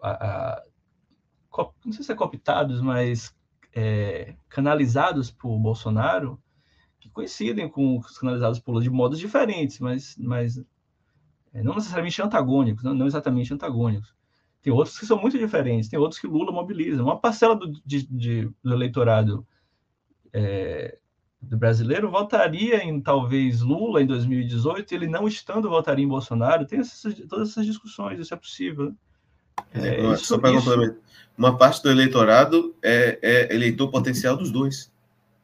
a, a, não sei se é cooptados, mas é, canalizados por Bolsonaro, que coincidem com os canalizados por Lula de modos diferentes, mas, mas é, não necessariamente antagônicos, não, não, exatamente antagônicos. Tem outros que são muito diferentes, tem outros que Lula mobiliza. Uma parcela do, de, de, do eleitorado é, do brasileiro votaria em talvez Lula em 2018, ele não estando votaria em Bolsonaro. Tem essas, todas essas discussões, isso é possível. É, é, isso, só para complementar, uma parte do eleitorado é, é eleitor potencial dos dois.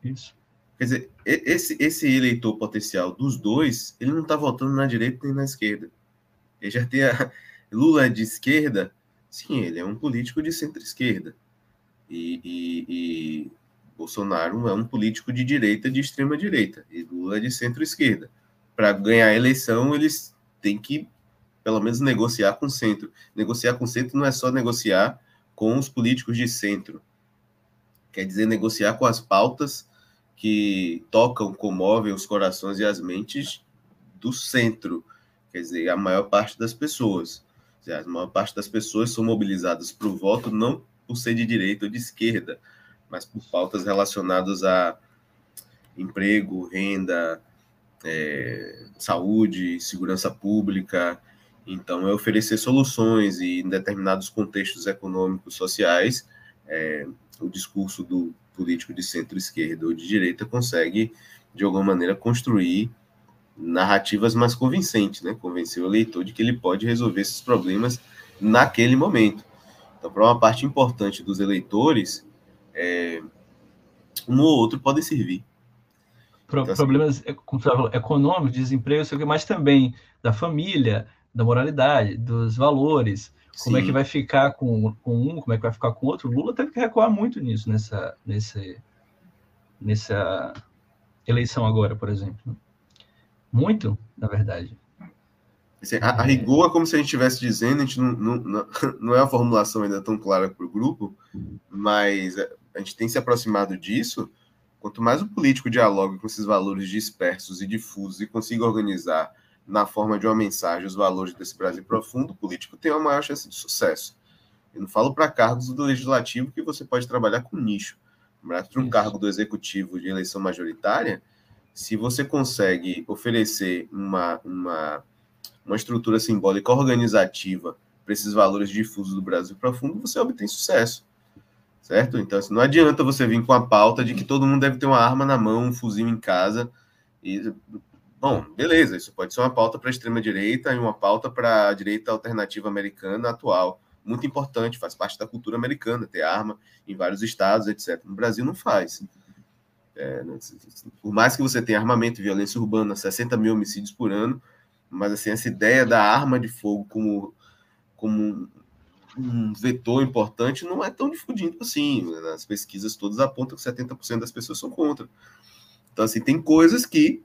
Isso. Quer dizer, esse, esse eleitor potencial dos dois, ele não está votando na direita nem na esquerda. Ele já tem a... Lula é de esquerda, sim, ele é um político de centro-esquerda. E, e, e, Bolsonaro é um político de direita, de extrema-direita. E Lula é de centro-esquerda. Para ganhar a eleição, eles têm que, pelo menos, negociar com o centro. Negociar com o centro não é só negociar com os políticos de centro. Quer dizer, negociar com as pautas que tocam, comovem os corações e as mentes do centro, quer dizer, a maior parte das pessoas. A maior parte das pessoas são mobilizadas para o voto não por ser de direita ou de esquerda, mas por pautas relacionadas a emprego, renda, é, saúde, segurança pública. Então, é oferecer soluções e, em determinados contextos econômicos, sociais, é, o discurso do político de centro-esquerda ou de direita consegue, de alguma maneira, construir narrativas mais convincentes, né? Convencer o eleitor de que ele pode resolver esses problemas naquele momento. Então, para uma parte importante dos eleitores, é, um ou outro pode servir. Pro, então, assim, problemas econômicos, desemprego, mas também da família, da moralidade, dos valores, como Sim. é que vai ficar com, com um, como é que vai ficar com outro. O Lula teve que recuar muito nisso, nessa, nesse, nessa eleição agora, por exemplo. Muito, na verdade. Assim, a, a, rigor é como se a gente estivesse dizendo, a gente não, não, não é uma formulação ainda tão clara para o grupo, mas a gente tem se aproximado disso Quanto mais o político dialoga com esses valores dispersos e difusos e consiga organizar na forma de uma mensagem os valores desse Brasil profundo, o político tem uma maior chance de sucesso. Eu não falo para cargos do legislativo que você pode trabalhar com nicho. Mas para um cargo do executivo de eleição majoritária, se você consegue oferecer uma, uma, uma estrutura simbólica organizativa para esses valores difusos do Brasil profundo, você obtém sucesso certo? Então, assim, não adianta você vir com a pauta de que todo mundo deve ter uma arma na mão, um fuzil em casa. E, bom, beleza, isso pode ser uma pauta para a extrema-direita e uma pauta para a direita alternativa americana atual. Muito importante, faz parte da cultura americana ter arma em vários estados, etc. No Brasil não faz. É, né, por mais que você tenha armamento violência urbana, 60 mil homicídios por ano, mas assim, essa ideia da arma de fogo como, como um vetor importante não é tão difundido assim. Né? As pesquisas todas apontam que 70% das pessoas são contra. Então, assim, tem coisas que,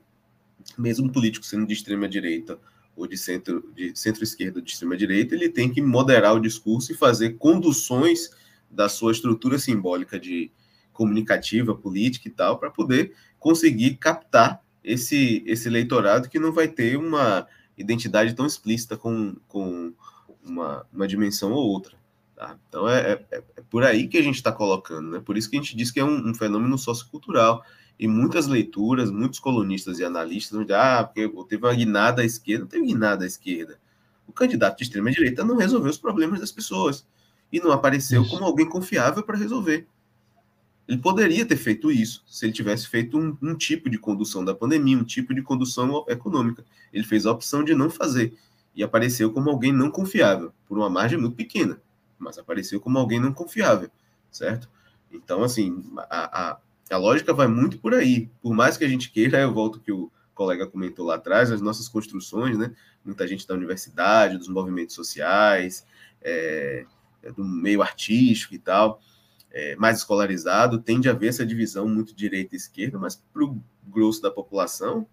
mesmo político sendo de extrema direita ou de centro de centro-esquerda de extrema direita, ele tem que moderar o discurso e fazer conduções da sua estrutura simbólica de comunicativa, política e tal, para poder conseguir captar esse, esse eleitorado que não vai ter uma identidade tão explícita com, com uma, uma dimensão ou outra. Tá? Então é, é, é, por aí que a gente está colocando, né? Por isso que a gente diz que é um, um, fenômeno sociocultural. E muitas leituras, muitos colunistas e analistas vão dizer, ah, porque teve uma guinada à esquerda, não teve guinada à esquerda. O candidato de extrema-direita não resolveu os problemas das pessoas. E não apareceu isso. como alguém confiável para resolver. Ele poderia ter feito isso se ele tivesse feito um, um, tipo de condução da pandemia, um tipo de condução econômica. Ele fez a opção de não fazer e apareceu como alguém não confiável, por uma margem muito pequena, mas apareceu como alguém não confiável, certo? Então, assim, a, a, a lógica vai muito por aí. Por mais que a gente queira, eu volto que o colega comentou lá atrás, as nossas construções, né? Muita gente da universidade, dos movimentos sociais, é, é do meio artístico e tal, é, mais escolarizado, tende a haver essa divisão muito direita e esquerda, mas para o grosso da população,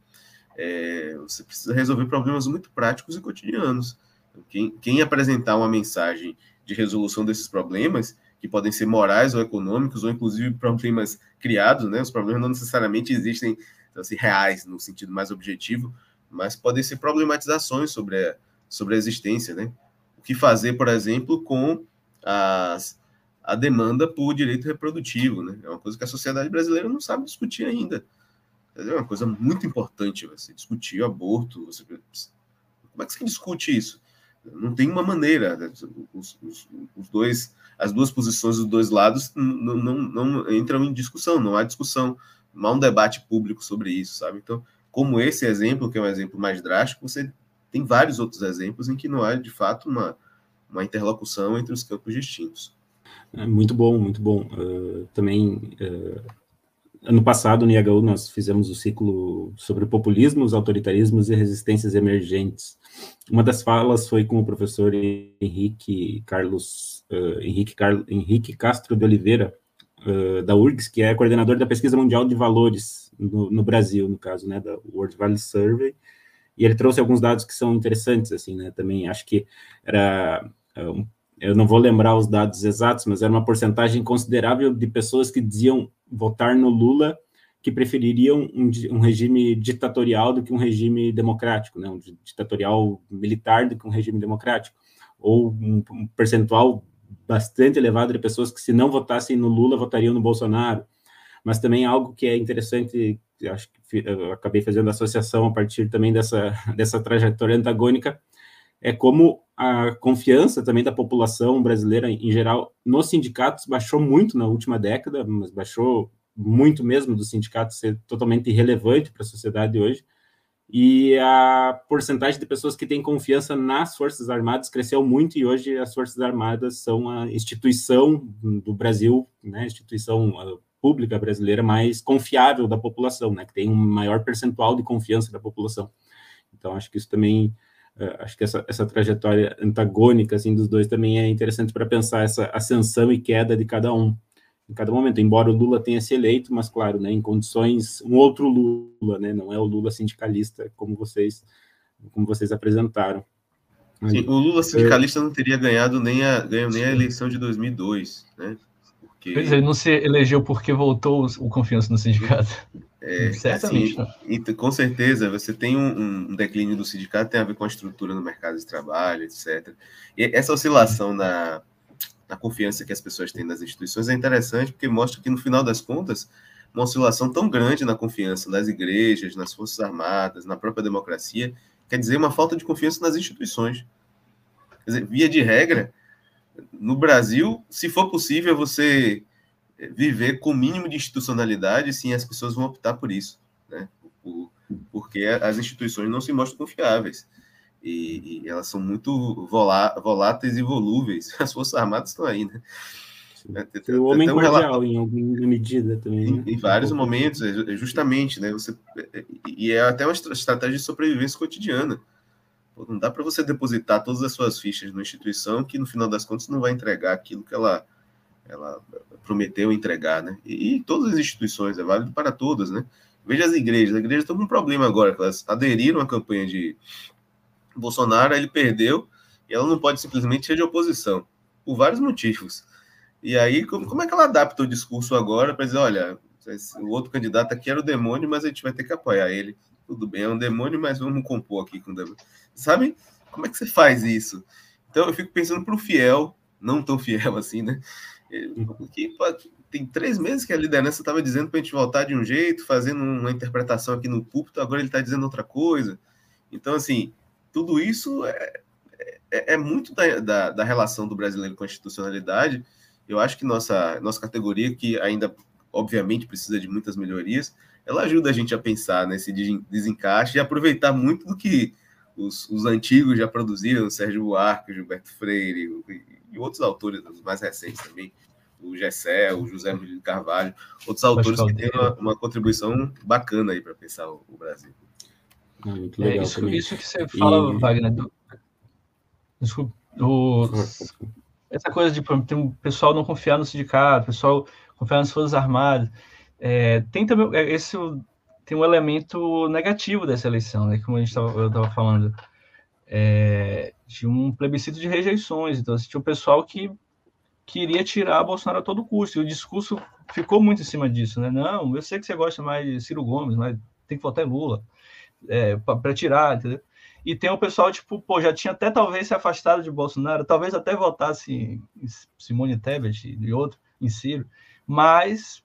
é, você precisa resolver problemas muito práticos e cotidianos. Então, quem, quem apresentar uma mensagem de resolução desses problemas, que podem ser morais ou econômicos, ou inclusive problemas criados, né? Os problemas não necessariamente existem então, assim, reais no sentido mais objetivo, mas podem ser problematizações sobre a, sobre a existência, né? O que fazer, por exemplo, com as, a demanda por direito reprodutivo, né? É uma coisa que a sociedade brasileira não sabe discutir ainda. É uma coisa muito importante você discutir o aborto. Você... Como é que você discute isso? Não tem uma maneira. Né? Os, os, os dois, as duas posições dos dois lados não, não, não, entram em discussão, não há discussão, não há um debate público sobre isso, sabe? Então, como esse exemplo, que é um exemplo mais drástico, você tem vários outros exemplos em que não há, de fato, uma, uma interlocução entre os campos distintos. É muito bom, muito bom. Uh, também uh, ano passado, no IHU, nós fizemos o ciclo sobre populismos, autoritarismos e resistências emergentes. Uma das falas foi com o professor Henrique Carlos uh, Henrique, Car, Henrique Castro de Oliveira, da URGS, que é coordenador da pesquisa mundial de valores no, no, Brasil, no caso, né, da World Value Survey, e ele trouxe alguns dados que são interessantes, assim, né, também acho que era um eu não vou lembrar os dados exatos, mas era uma porcentagem considerável de pessoas que diziam votar no Lula que prefeririam um, um, regime ditatorial do que um regime democrático, né? um ditatorial militar do que um regime democrático, ou um, um percentual bastante elevado de pessoas que, se não votassem no Lula, votariam no Bolsonaro. Mas também algo que é interessante, acho que acabei fazendo associação a partir também dessa, dessa trajetória antagônica, é como a confiança também da população brasileira em geral nos sindicatos baixou muito na última década, mas baixou muito mesmo do sindicato ser totalmente irrelevante para a sociedade hoje. E a porcentagem de pessoas que têm confiança nas Forças Armadas cresceu muito e hoje as Forças Armadas são a instituição do Brasil, né, instituição pública brasileira mais confiável da população, né, que tem um maior percentual de confiança da população. Então acho que isso também acho que essa, essa trajetória antagônica assim dos dois também é interessante para pensar essa ascensão e queda de cada um em cada momento. Embora o Lula tenha se eleito, mas claro, né, em condições um outro Lula, né, não é o Lula sindicalista como vocês como vocês apresentaram. Sim, o Lula sindicalista não teria ganhado nem a nem a eleição de 2002, né? Porque. Pois ele não se elegeu porque voltou o confiança no sindicato. É, Certamente. Assim, com certeza, você tem um, um, declínio do sindicato, tem a ver com a estrutura no mercado de trabalho, etc. E essa oscilação na, na confiança que as pessoas têm nas instituições é interessante, porque mostra que, no final das contas, uma oscilação tão grande na confiança das igrejas, nas Forças Armadas, na própria democracia, quer dizer uma falta de confiança nas instituições. Quer dizer, via de regra, no Brasil, se for possível você viver com o mínimo de institucionalidade, sim, as pessoas vão optar por isso, né? porque as instituições não se mostram confiáveis. E, e elas são muito volá, voláteis e volúveis. As Forças Armadas estão aí, né? Tem o homem cordial, em alguma medida também. Né? Em, em, vários momentos, é, é justamente, né? Você, e é até uma estratégia de sobrevivência cotidiana. Não dá para você depositar todas as suas fichas numa instituição que, no final das contas, não vai entregar aquilo que ela, ela prometeu entregar, né? E, e todas as instituições, é válido para todas, né? Veja as igrejas. As igrejas estão com um problema agora, elas aderiram à campanha de Bolsonaro, ele perdeu, e ela não pode simplesmente ser de oposição, por vários motivos. E aí, como, como é que ela adapta o discurso agora para dizer, olha, o outro candidato aqui era o demônio, mas a gente vai ter que apoiar ele. Tudo bem, é um demônio, mas vamos compor aqui com o demônio. Sabe? Como é que você faz isso? Então eu fico pensando para o fiel, não tão fiel assim, né? Que tem três meses que a liderança estava dizendo para a gente voltar de um jeito, fazendo uma interpretação aqui no púlpito, agora ele está dizendo outra coisa. Então, assim, tudo isso é, é, é muito da, da, da, relação do brasileiro com a institucionalidade. Eu acho que nossa, nossa categoria, que ainda, obviamente, precisa de muitas melhorias, ela ajuda a gente a pensar nesse desencaixe e aproveitar muito do que os, os antigos já produziram, Sérgio Buarque, Gilberto Freire e, outros autores, os mais recentes também, o Gessé, o José Murilo Carvalho, outros autores que têm uma, uma contribuição bacana aí para pensar o, o Brasil. Ah, muito legal é, isso, isso, que você fala, e... Wagner, do, desculpa, do, essa coisa de ter um pessoal não confiar no sindicato, pessoal confiar nas Forças Armadas, é, tem também é, esse tem um elemento negativo dessa eleição, né, como a gente tava, eu estava falando, é, de um plebiscito de rejeições, então assim, tinha um pessoal que queria tirar Bolsonaro a todo custo, e o discurso ficou muito em cima disso, né, não, eu sei que você gosta mais de Ciro Gomes, mas tem que votar em Lula, é, para tirar, entendeu? E tem o pessoal, tipo, pô, já tinha até talvez se afastado de Bolsonaro, talvez até votasse em Simone Tebet e outro, em Ciro, mas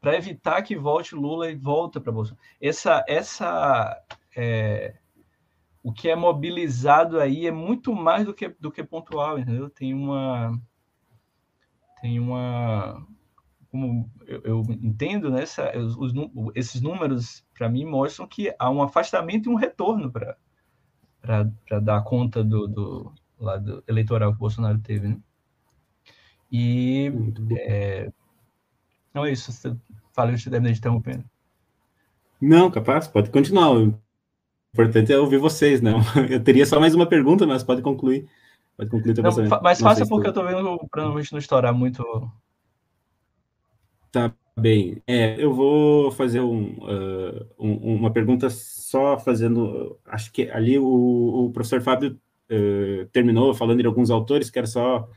para evitar que volte Lula e volta para Bolsonaro. Essa, essa é, o que é mobilizado aí é muito mais do que, do que pontual, entendeu? Tem uma tem uma como eu, eu entendo, né, essa, os, esses números, para mim, mostram que há um afastamento e um retorno para dar conta do, do lado eleitoral que o Bolsonaro teve. Né? E. É, não é isso, você falou que deve interrompendo. Não, capaz, pode continuar. O importante é ouvir vocês, não. Eu teria só mais uma pergunta, mas pode concluir. Pode concluir não, Mas faça porque eu estou vendo para não estourar muito Tá bem. É, eu vou fazer um, uh, um, uma pergunta só fazendo. Acho que ali o, o professor Fábio uh, terminou falando de alguns autores, quero só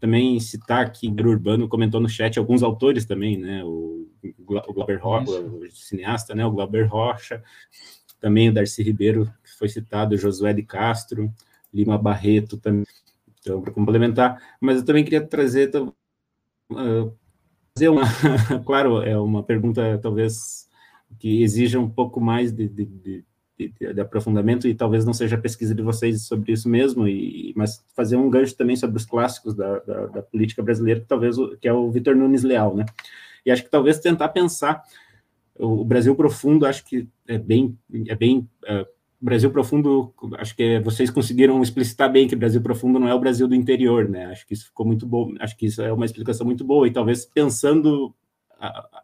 também citar aqui, Gru Urbano comentou no chat alguns autores também, né? O, o Glauber Rocha, o cineasta, né? O Glauber Rocha, também o Darcy Ribeiro, que foi citado, o Josué de Castro, Lima Barreto também. Então, para complementar, mas eu também queria trazer uh, fazer uma, claro, é uma pergunta talvez que exija um pouco mais de, de, de, de, aprofundamento e talvez não seja a pesquisa de vocês sobre isso mesmo, e, mas fazer um gancho também sobre os clássicos da, da, da política brasileira, que talvez que é o Vitor Nunes Leal, né? E acho que talvez tentar pensar o Brasil profundo, acho que é bem, é bem uh, Brasil Profundo, acho que vocês conseguiram explicitar bem que Brasil Profundo não é o Brasil do interior, né? Acho que isso ficou muito bom, acho que isso é uma explicação muito boa, e talvez pensando a,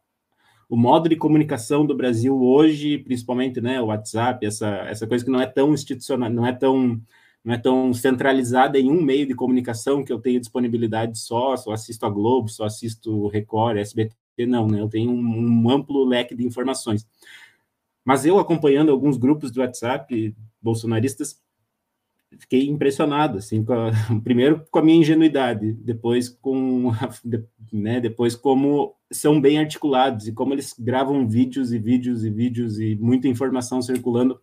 o modo de comunicação do Brasil hoje, principalmente, né, o WhatsApp, essa, essa coisa que não é tão institucional, não é tão não é tão centralizada em um meio de comunicação que eu tenho disponibilidade só, só assisto a Globo, só assisto Record, SBT, não, né? Eu tenho um, um amplo leque de informações. Mas eu acompanhando alguns grupos do WhatsApp bolsonaristas, fiquei impressionado, assim, a, primeiro com a minha ingenuidade, depois com, né, depois como são bem articulados e como eles gravam vídeos e vídeos e vídeos e muita informação circulando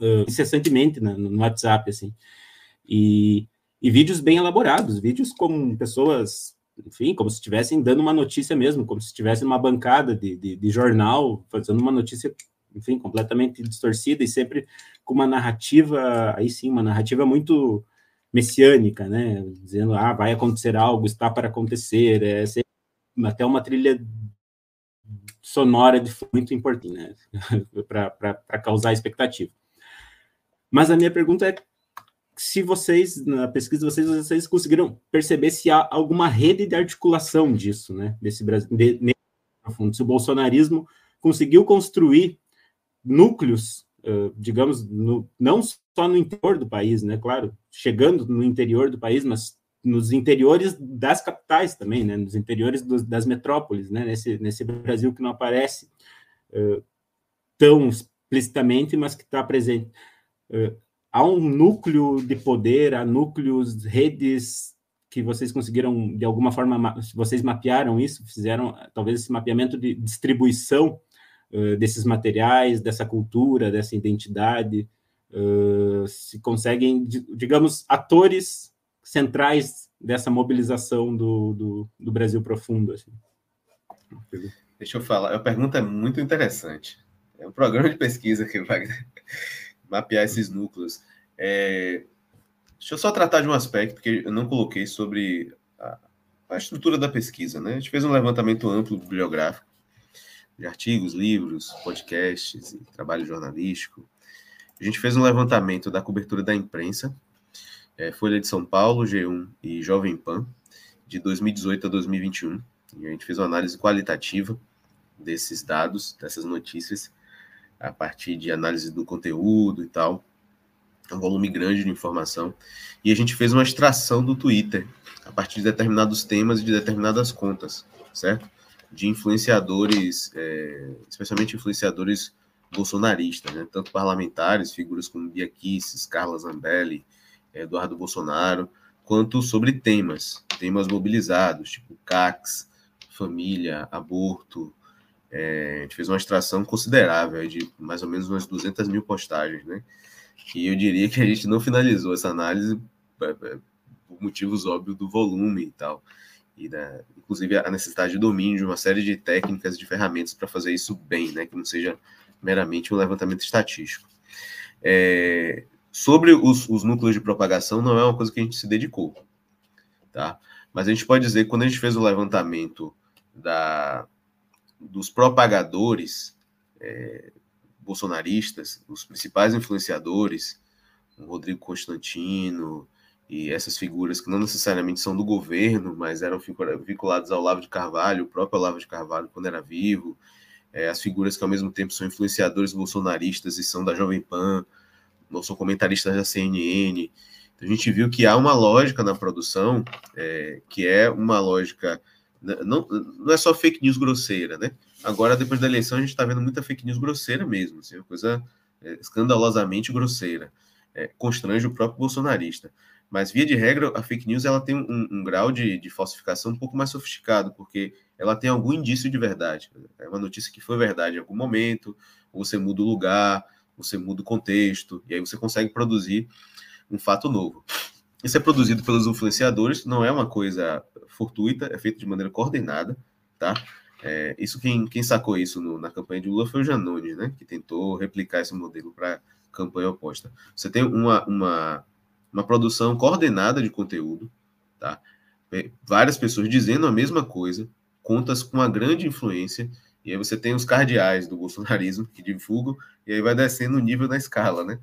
uh, incessantemente né, no WhatsApp, assim, e, e vídeos bem elaborados, vídeos com pessoas, enfim, como se estivessem dando uma notícia mesmo, como se estivesse numa bancada de, de, de jornal, fazendo uma notícia enfim, completamente distorcida e sempre com uma narrativa, aí sim, uma narrativa muito messiânica, né? Dizendo, ah, vai acontecer algo, está para acontecer, é até uma trilha sonora de muito importante, né? para causar expectativa. Mas a minha pergunta é se vocês, na pesquisa de vocês, vocês conseguiram perceber se há alguma rede de articulação disso, né? Desse Brasil, de, de, se o bolsonarismo conseguiu construir núcleos, uh, digamos, no, não só no interior do país, né? Claro, chegando no interior do país, mas nos interiores das capitais também, né? Nos interiores dos, das metrópoles, né? Nesse, nesse Brasil que não aparece uh, tão explicitamente, mas que está presente. Uh, há um núcleo de poder, há núcleos, redes que vocês conseguiram, de alguma forma, vocês mapearam isso, fizeram talvez esse mapeamento de distribuição desses materiais, dessa cultura, dessa identidade, uh, se conseguem, digamos, atores centrais dessa mobilização do, do, do Brasil profundo. Assim. Deixa eu falar, a pergunta é muito interessante. É um programa de pesquisa que vai mapear esses núcleos. É... Deixa eu só tratar de um aspecto que eu não coloquei sobre a, a estrutura da pesquisa. Né? A gente fez um levantamento amplo bibliográfico de artigos, livros, podcasts, trabalho jornalístico. A gente fez um levantamento da cobertura da imprensa, é, Folha de São Paulo, G1 e Jovem Pan, de 2018 a 2021. E a gente fez uma análise qualitativa desses dados, dessas notícias, a partir de análise do conteúdo e tal. Um volume grande de informação. E a gente fez uma extração do Twitter, a partir de determinados temas e de determinadas contas, certo? De influenciadores, é, especialmente influenciadores bolsonaristas, né? tanto parlamentares, figuras como Bia Kicis, Carla Zambelli, Eduardo Bolsonaro, quanto sobre temas, temas mobilizados, tipo CACs, família, aborto. É, a gente fez uma extração considerável de mais ou menos umas 200 mil postagens, né? E eu diria que a gente não finalizou essa análise é, é, por motivos óbvios do volume e tal e da, inclusive a necessidade de domínio de uma série de técnicas, de ferramentas para fazer isso bem, né, que não seja meramente um levantamento estatístico. É, sobre os, os, núcleos de propagação, não é uma coisa que a gente se dedicou, tá? Mas a gente pode dizer que quando a gente fez o levantamento da, dos propagadores é, bolsonaristas, os principais influenciadores, o Rodrigo Constantino, e essas figuras que não necessariamente são do governo, mas eram vinculadas ao Lavo de Carvalho, o próprio Olavo de Carvalho quando era vivo, é, as figuras que ao mesmo tempo são influenciadores bolsonaristas e são da Jovem Pan, não são comentaristas da CNN. Então, a gente viu que há uma lógica na produção, é, que é uma lógica, não, não é só fake news grosseira, né? Agora, depois da eleição, a gente está vendo muita fake news grosseira mesmo, assim, uma coisa é, escandalosamente grosseira. É, constrange o próprio bolsonarista. Mas, via de regra, a fake news ela tem um, um grau de, de, falsificação um pouco mais sofisticado, porque ela tem algum indício de verdade. É uma notícia que foi verdade em algum momento, você muda o lugar, você muda o contexto, e aí você consegue produzir um fato novo. Isso é produzido pelos influenciadores, não é uma coisa fortuita, é feito de maneira coordenada, tá? É, isso quem, quem sacou isso no, na campanha de Lula foi o Janones, né? Que tentou replicar esse modelo para campanha oposta. Você tem uma, uma uma produção coordenada de conteúdo, tá? É, várias pessoas dizendo a mesma coisa, contas com uma grande influência, e aí você tem os cardeais do bolsonarismo que divulgam, e aí vai descendo o nível da escala, né?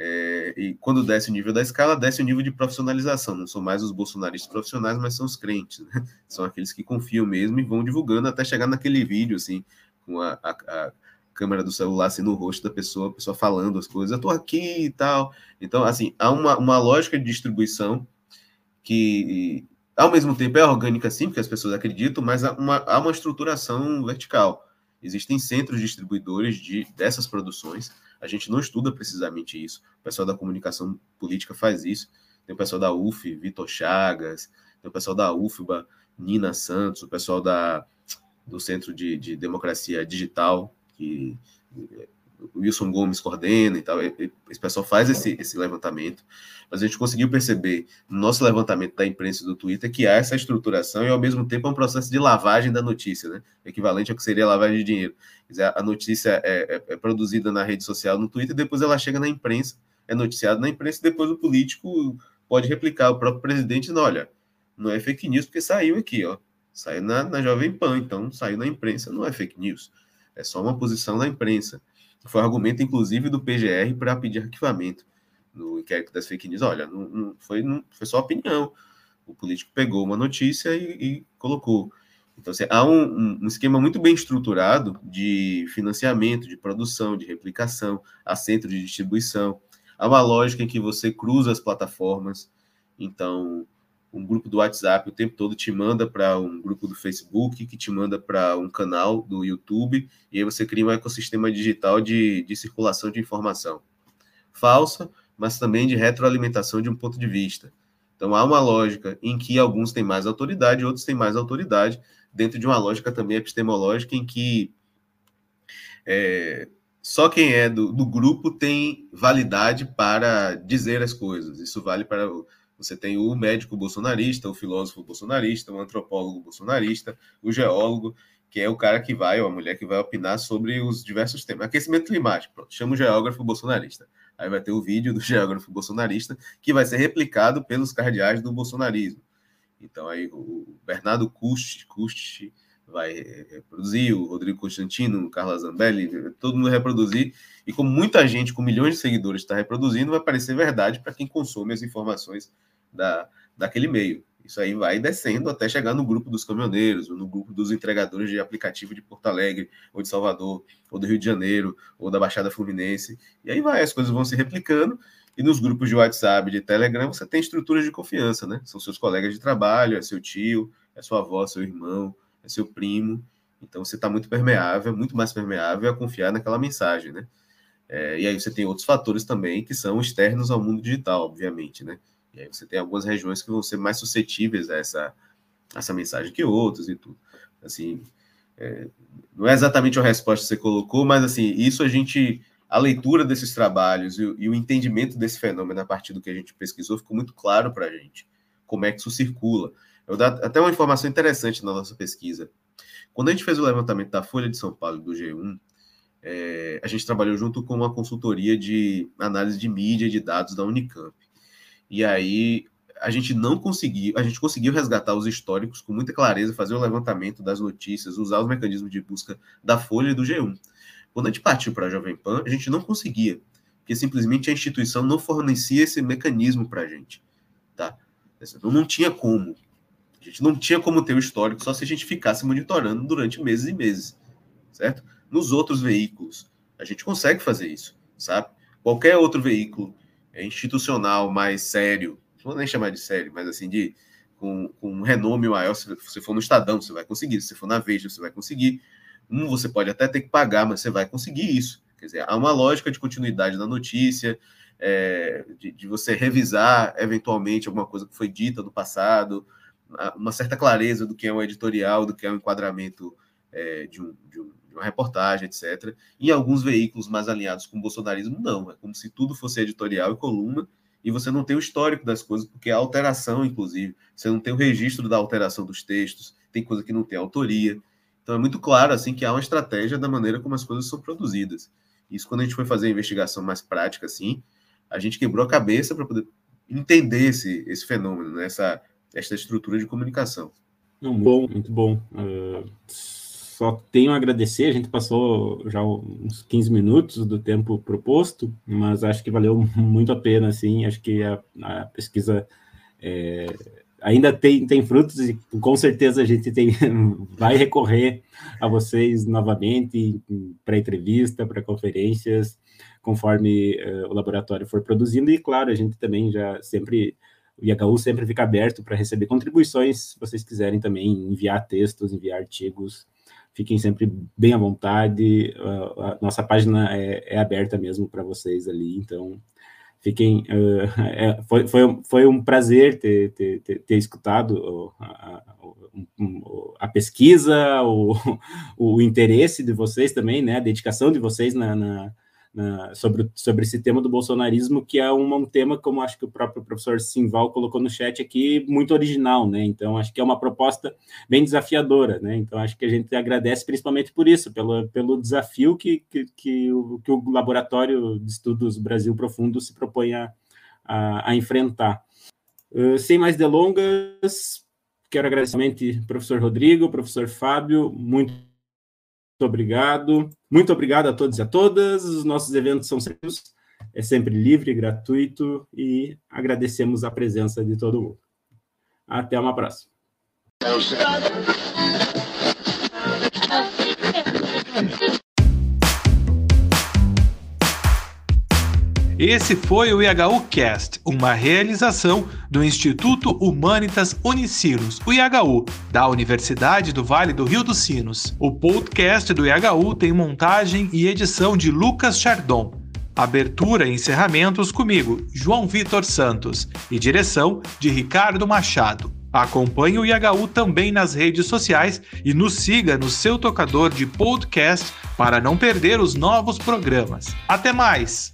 É, e quando desce o nível da escala, desce o nível de profissionalização. Não são mais os bolsonaristas profissionais, mas são os crentes, né? São aqueles que confiam mesmo e vão divulgando até chegar naquele vídeo, assim, com a, a, a câmera do celular assim no rosto da pessoa, a pessoa falando as coisas, eu tô aqui e tal. Então, assim, há uma, uma lógica de distribuição que, ao mesmo tempo, é orgânica sim, porque as pessoas acreditam, mas há uma, há uma estruturação vertical. Existem centros distribuidores de, dessas produções, A gente não estuda precisamente isso. O pessoal da comunicação política faz isso. Tem o pessoal da UF, Vitor Chagas, tem o pessoal da UFBA, Nina Santos, o pessoal da, do Centro de, de Democracia Digital, que o Wilson Gomes coordena e tal. Esse pessoal faz esse, esse levantamento, mas a gente conseguiu perceber no nosso levantamento da imprensa do Twitter que há essa estruturação e, ao mesmo tempo, é um processo de lavagem da notícia, né? Equivalente ao que seria lavagem de dinheiro. Dizer, a notícia é, é, é, produzida na rede social, no Twitter, depois ela chega na imprensa, é noticiada na imprensa, e depois o político pode replicar. O próprio presidente dizendo, olha, não é fake news porque saiu aqui, ó. Saiu na, na Jovem Pan, então saiu na imprensa, não é fake news. É só uma posição da imprensa. Foi argumento, inclusive, do PGR para pedir arquivamento no inquérito das fake news. Olha, não, não foi, não, foi só opinião. O político pegou uma notícia e, e colocou. Então, assim, há um, um, esquema muito bem estruturado de financiamento, de produção, de replicação, a centro de distribuição. Há uma lógica em que você cruza as plataformas. Então, um grupo do WhatsApp o tempo todo te manda para um grupo do Facebook, que te manda para um canal do YouTube, e aí você cria um ecossistema digital de, de circulação de informação. Falsa, mas também de retroalimentação de um ponto de vista. Então há uma lógica em que alguns têm mais autoridade, outros têm mais autoridade, dentro de uma lógica também epistemológica em que é, só quem é do, do grupo tem validade para dizer as coisas. Isso vale para você tem o médico bolsonarista, o filósofo bolsonarista, o antropólogo bolsonarista, o geólogo, que é o cara que vai, ou a mulher que vai opinar sobre os diversos temas. Aquecimento climático, pronto, chama o geógrafo bolsonarista. Aí vai ter o vídeo do geógrafo bolsonarista, que vai ser replicado pelos cardeais do bolsonarismo. Então aí o Bernardo Custi, Custi vai reproduzir, o Rodrigo Constantino, o Carlos Zambelli, todo mundo reproduzir. E como muita gente com milhões de seguidores está reproduzindo, vai parecer verdade para quem consome as informações da, daquele meio. Isso aí vai descendo até chegar no grupo dos caminhoneiros, ou no grupo dos entregadores de aplicativo de Porto Alegre, ou de Salvador, ou do Rio de Janeiro, ou da Baixada Fluminense. E aí vai, as coisas vão se replicando. E nos grupos de WhatsApp, de Telegram, você tem estruturas de confiança, né? São seus colegas de trabalho, é seu tio, é sua avó, seu irmão, é seu primo. Então você está muito permeável, muito mais permeável a confiar naquela mensagem, né? É, e aí você tem outros fatores também que são externos ao mundo digital, obviamente, né? E aí você tem algumas regiões que vão ser mais suscetíveis a essa, a essa mensagem que outras e tudo. Assim, é, não é exatamente a resposta que você colocou, mas assim, isso a gente, a leitura desses trabalhos e, e o entendimento desse fenômeno a partir do que a gente pesquisou ficou muito claro para a gente, como é que isso circula. Eu dar até uma informação interessante na nossa pesquisa. Quando a gente fez o levantamento da Folha de São Paulo do G1, é, a gente trabalhou junto com uma consultoria de análise de mídia e de dados da Unicamp. E aí a gente não conseguiu, a gente conseguiu resgatar os históricos com muita clareza, fazer o levantamento das notícias, usar os mecanismos de busca da Folha e do G1. Quando a gente partiu para a Jovem Pan, a gente não conseguia, porque simplesmente a instituição não fornecia esse mecanismo para a gente. Tá? Não tinha como. A gente não tinha como ter o histórico só se a gente ficasse monitorando durante meses e meses, certo? Nos outros veículos, a gente consegue fazer isso, sabe? Qualquer outro veículo é, institucional mais sério, não vou nem chamar de sério, mas assim, de com, com um renome maior, se você for no Estadão, você vai conseguir, se você for na Veja, você vai conseguir. Um, você pode até ter que pagar, mas você vai conseguir isso. Quer dizer, há uma lógica de continuidade na notícia, é, de, de, você revisar eventualmente alguma coisa que foi dita no passado, uma certa clareza do que é um editorial, do que é um enquadramento é, de, um, de, um, de, uma reportagem, etc. Em alguns veículos mais alinhados com o bolsonarismo, não. É como se tudo fosse editorial e coluna, e você não tem o histórico das coisas, porque há alteração, inclusive. Você não tem o registro da alteração dos textos, tem coisa que não tem autoria. Então é muito claro assim que há uma estratégia da maneira como as coisas são produzidas. Isso quando a gente foi fazer a investigação mais prática, assim, a gente quebrou a cabeça para poder entender esse, esse fenômeno, né? essa, esta estrutura de comunicação. Muito bom, muito bom. Uh, só tenho a agradecer, a gente passou já uns 15 minutos do tempo proposto, mas acho que valeu muito a pena, assim, acho que a, a pesquisa é, ainda tem, tem frutos e com certeza a gente tem, vai recorrer a vocês novamente para entrevista, para conferências, conforme uh, o laboratório for produzindo, e claro, a gente também já sempre o IHU sempre fica aberto para receber contribuições, se vocês quiserem também enviar textos, enviar artigos, fiquem sempre bem à vontade. a nossa página é, é aberta mesmo para vocês ali, então fiquem. Uh, é, foi, foi, foi um prazer ter, ter, ter, ter escutado a, a, pesquisa, o, o interesse de vocês também, né, a dedicação de vocês na, na na, sobre, sobre esse tema do bolsonarismo, que é um, um, tema, como acho que o próprio professor Simval colocou no chat aqui, muito original, né? Então, acho que é uma proposta bem desafiadora, né? Então, acho que a gente agradece principalmente por isso, pelo, pelo desafio que, que, que, o, que o Laboratório de Estudos Brasil Profundo se propõe a, a, a enfrentar. Uh, sem mais delongas, quero agradecer ao professor Rodrigo, professor Fábio, muito obrigado. Muito obrigado a todos e a todas. Os nossos eventos são sempre, é sempre livre, gratuito e agradecemos a presença de todo mundo. Até uma próxima. Esse foi o IHU Cast, uma realização do Instituto Humanitas Unicinos, o IHU, da Universidade do Vale do Rio dos Sinos. O podcast do IHU tem montagem e edição de Lucas Chardon. Abertura e encerramentos comigo, João Vitor Santos, e direção de Ricardo Machado. Acompanhe o IHU também nas redes sociais e nos siga no seu tocador de podcast para não perder os novos programas. Até mais!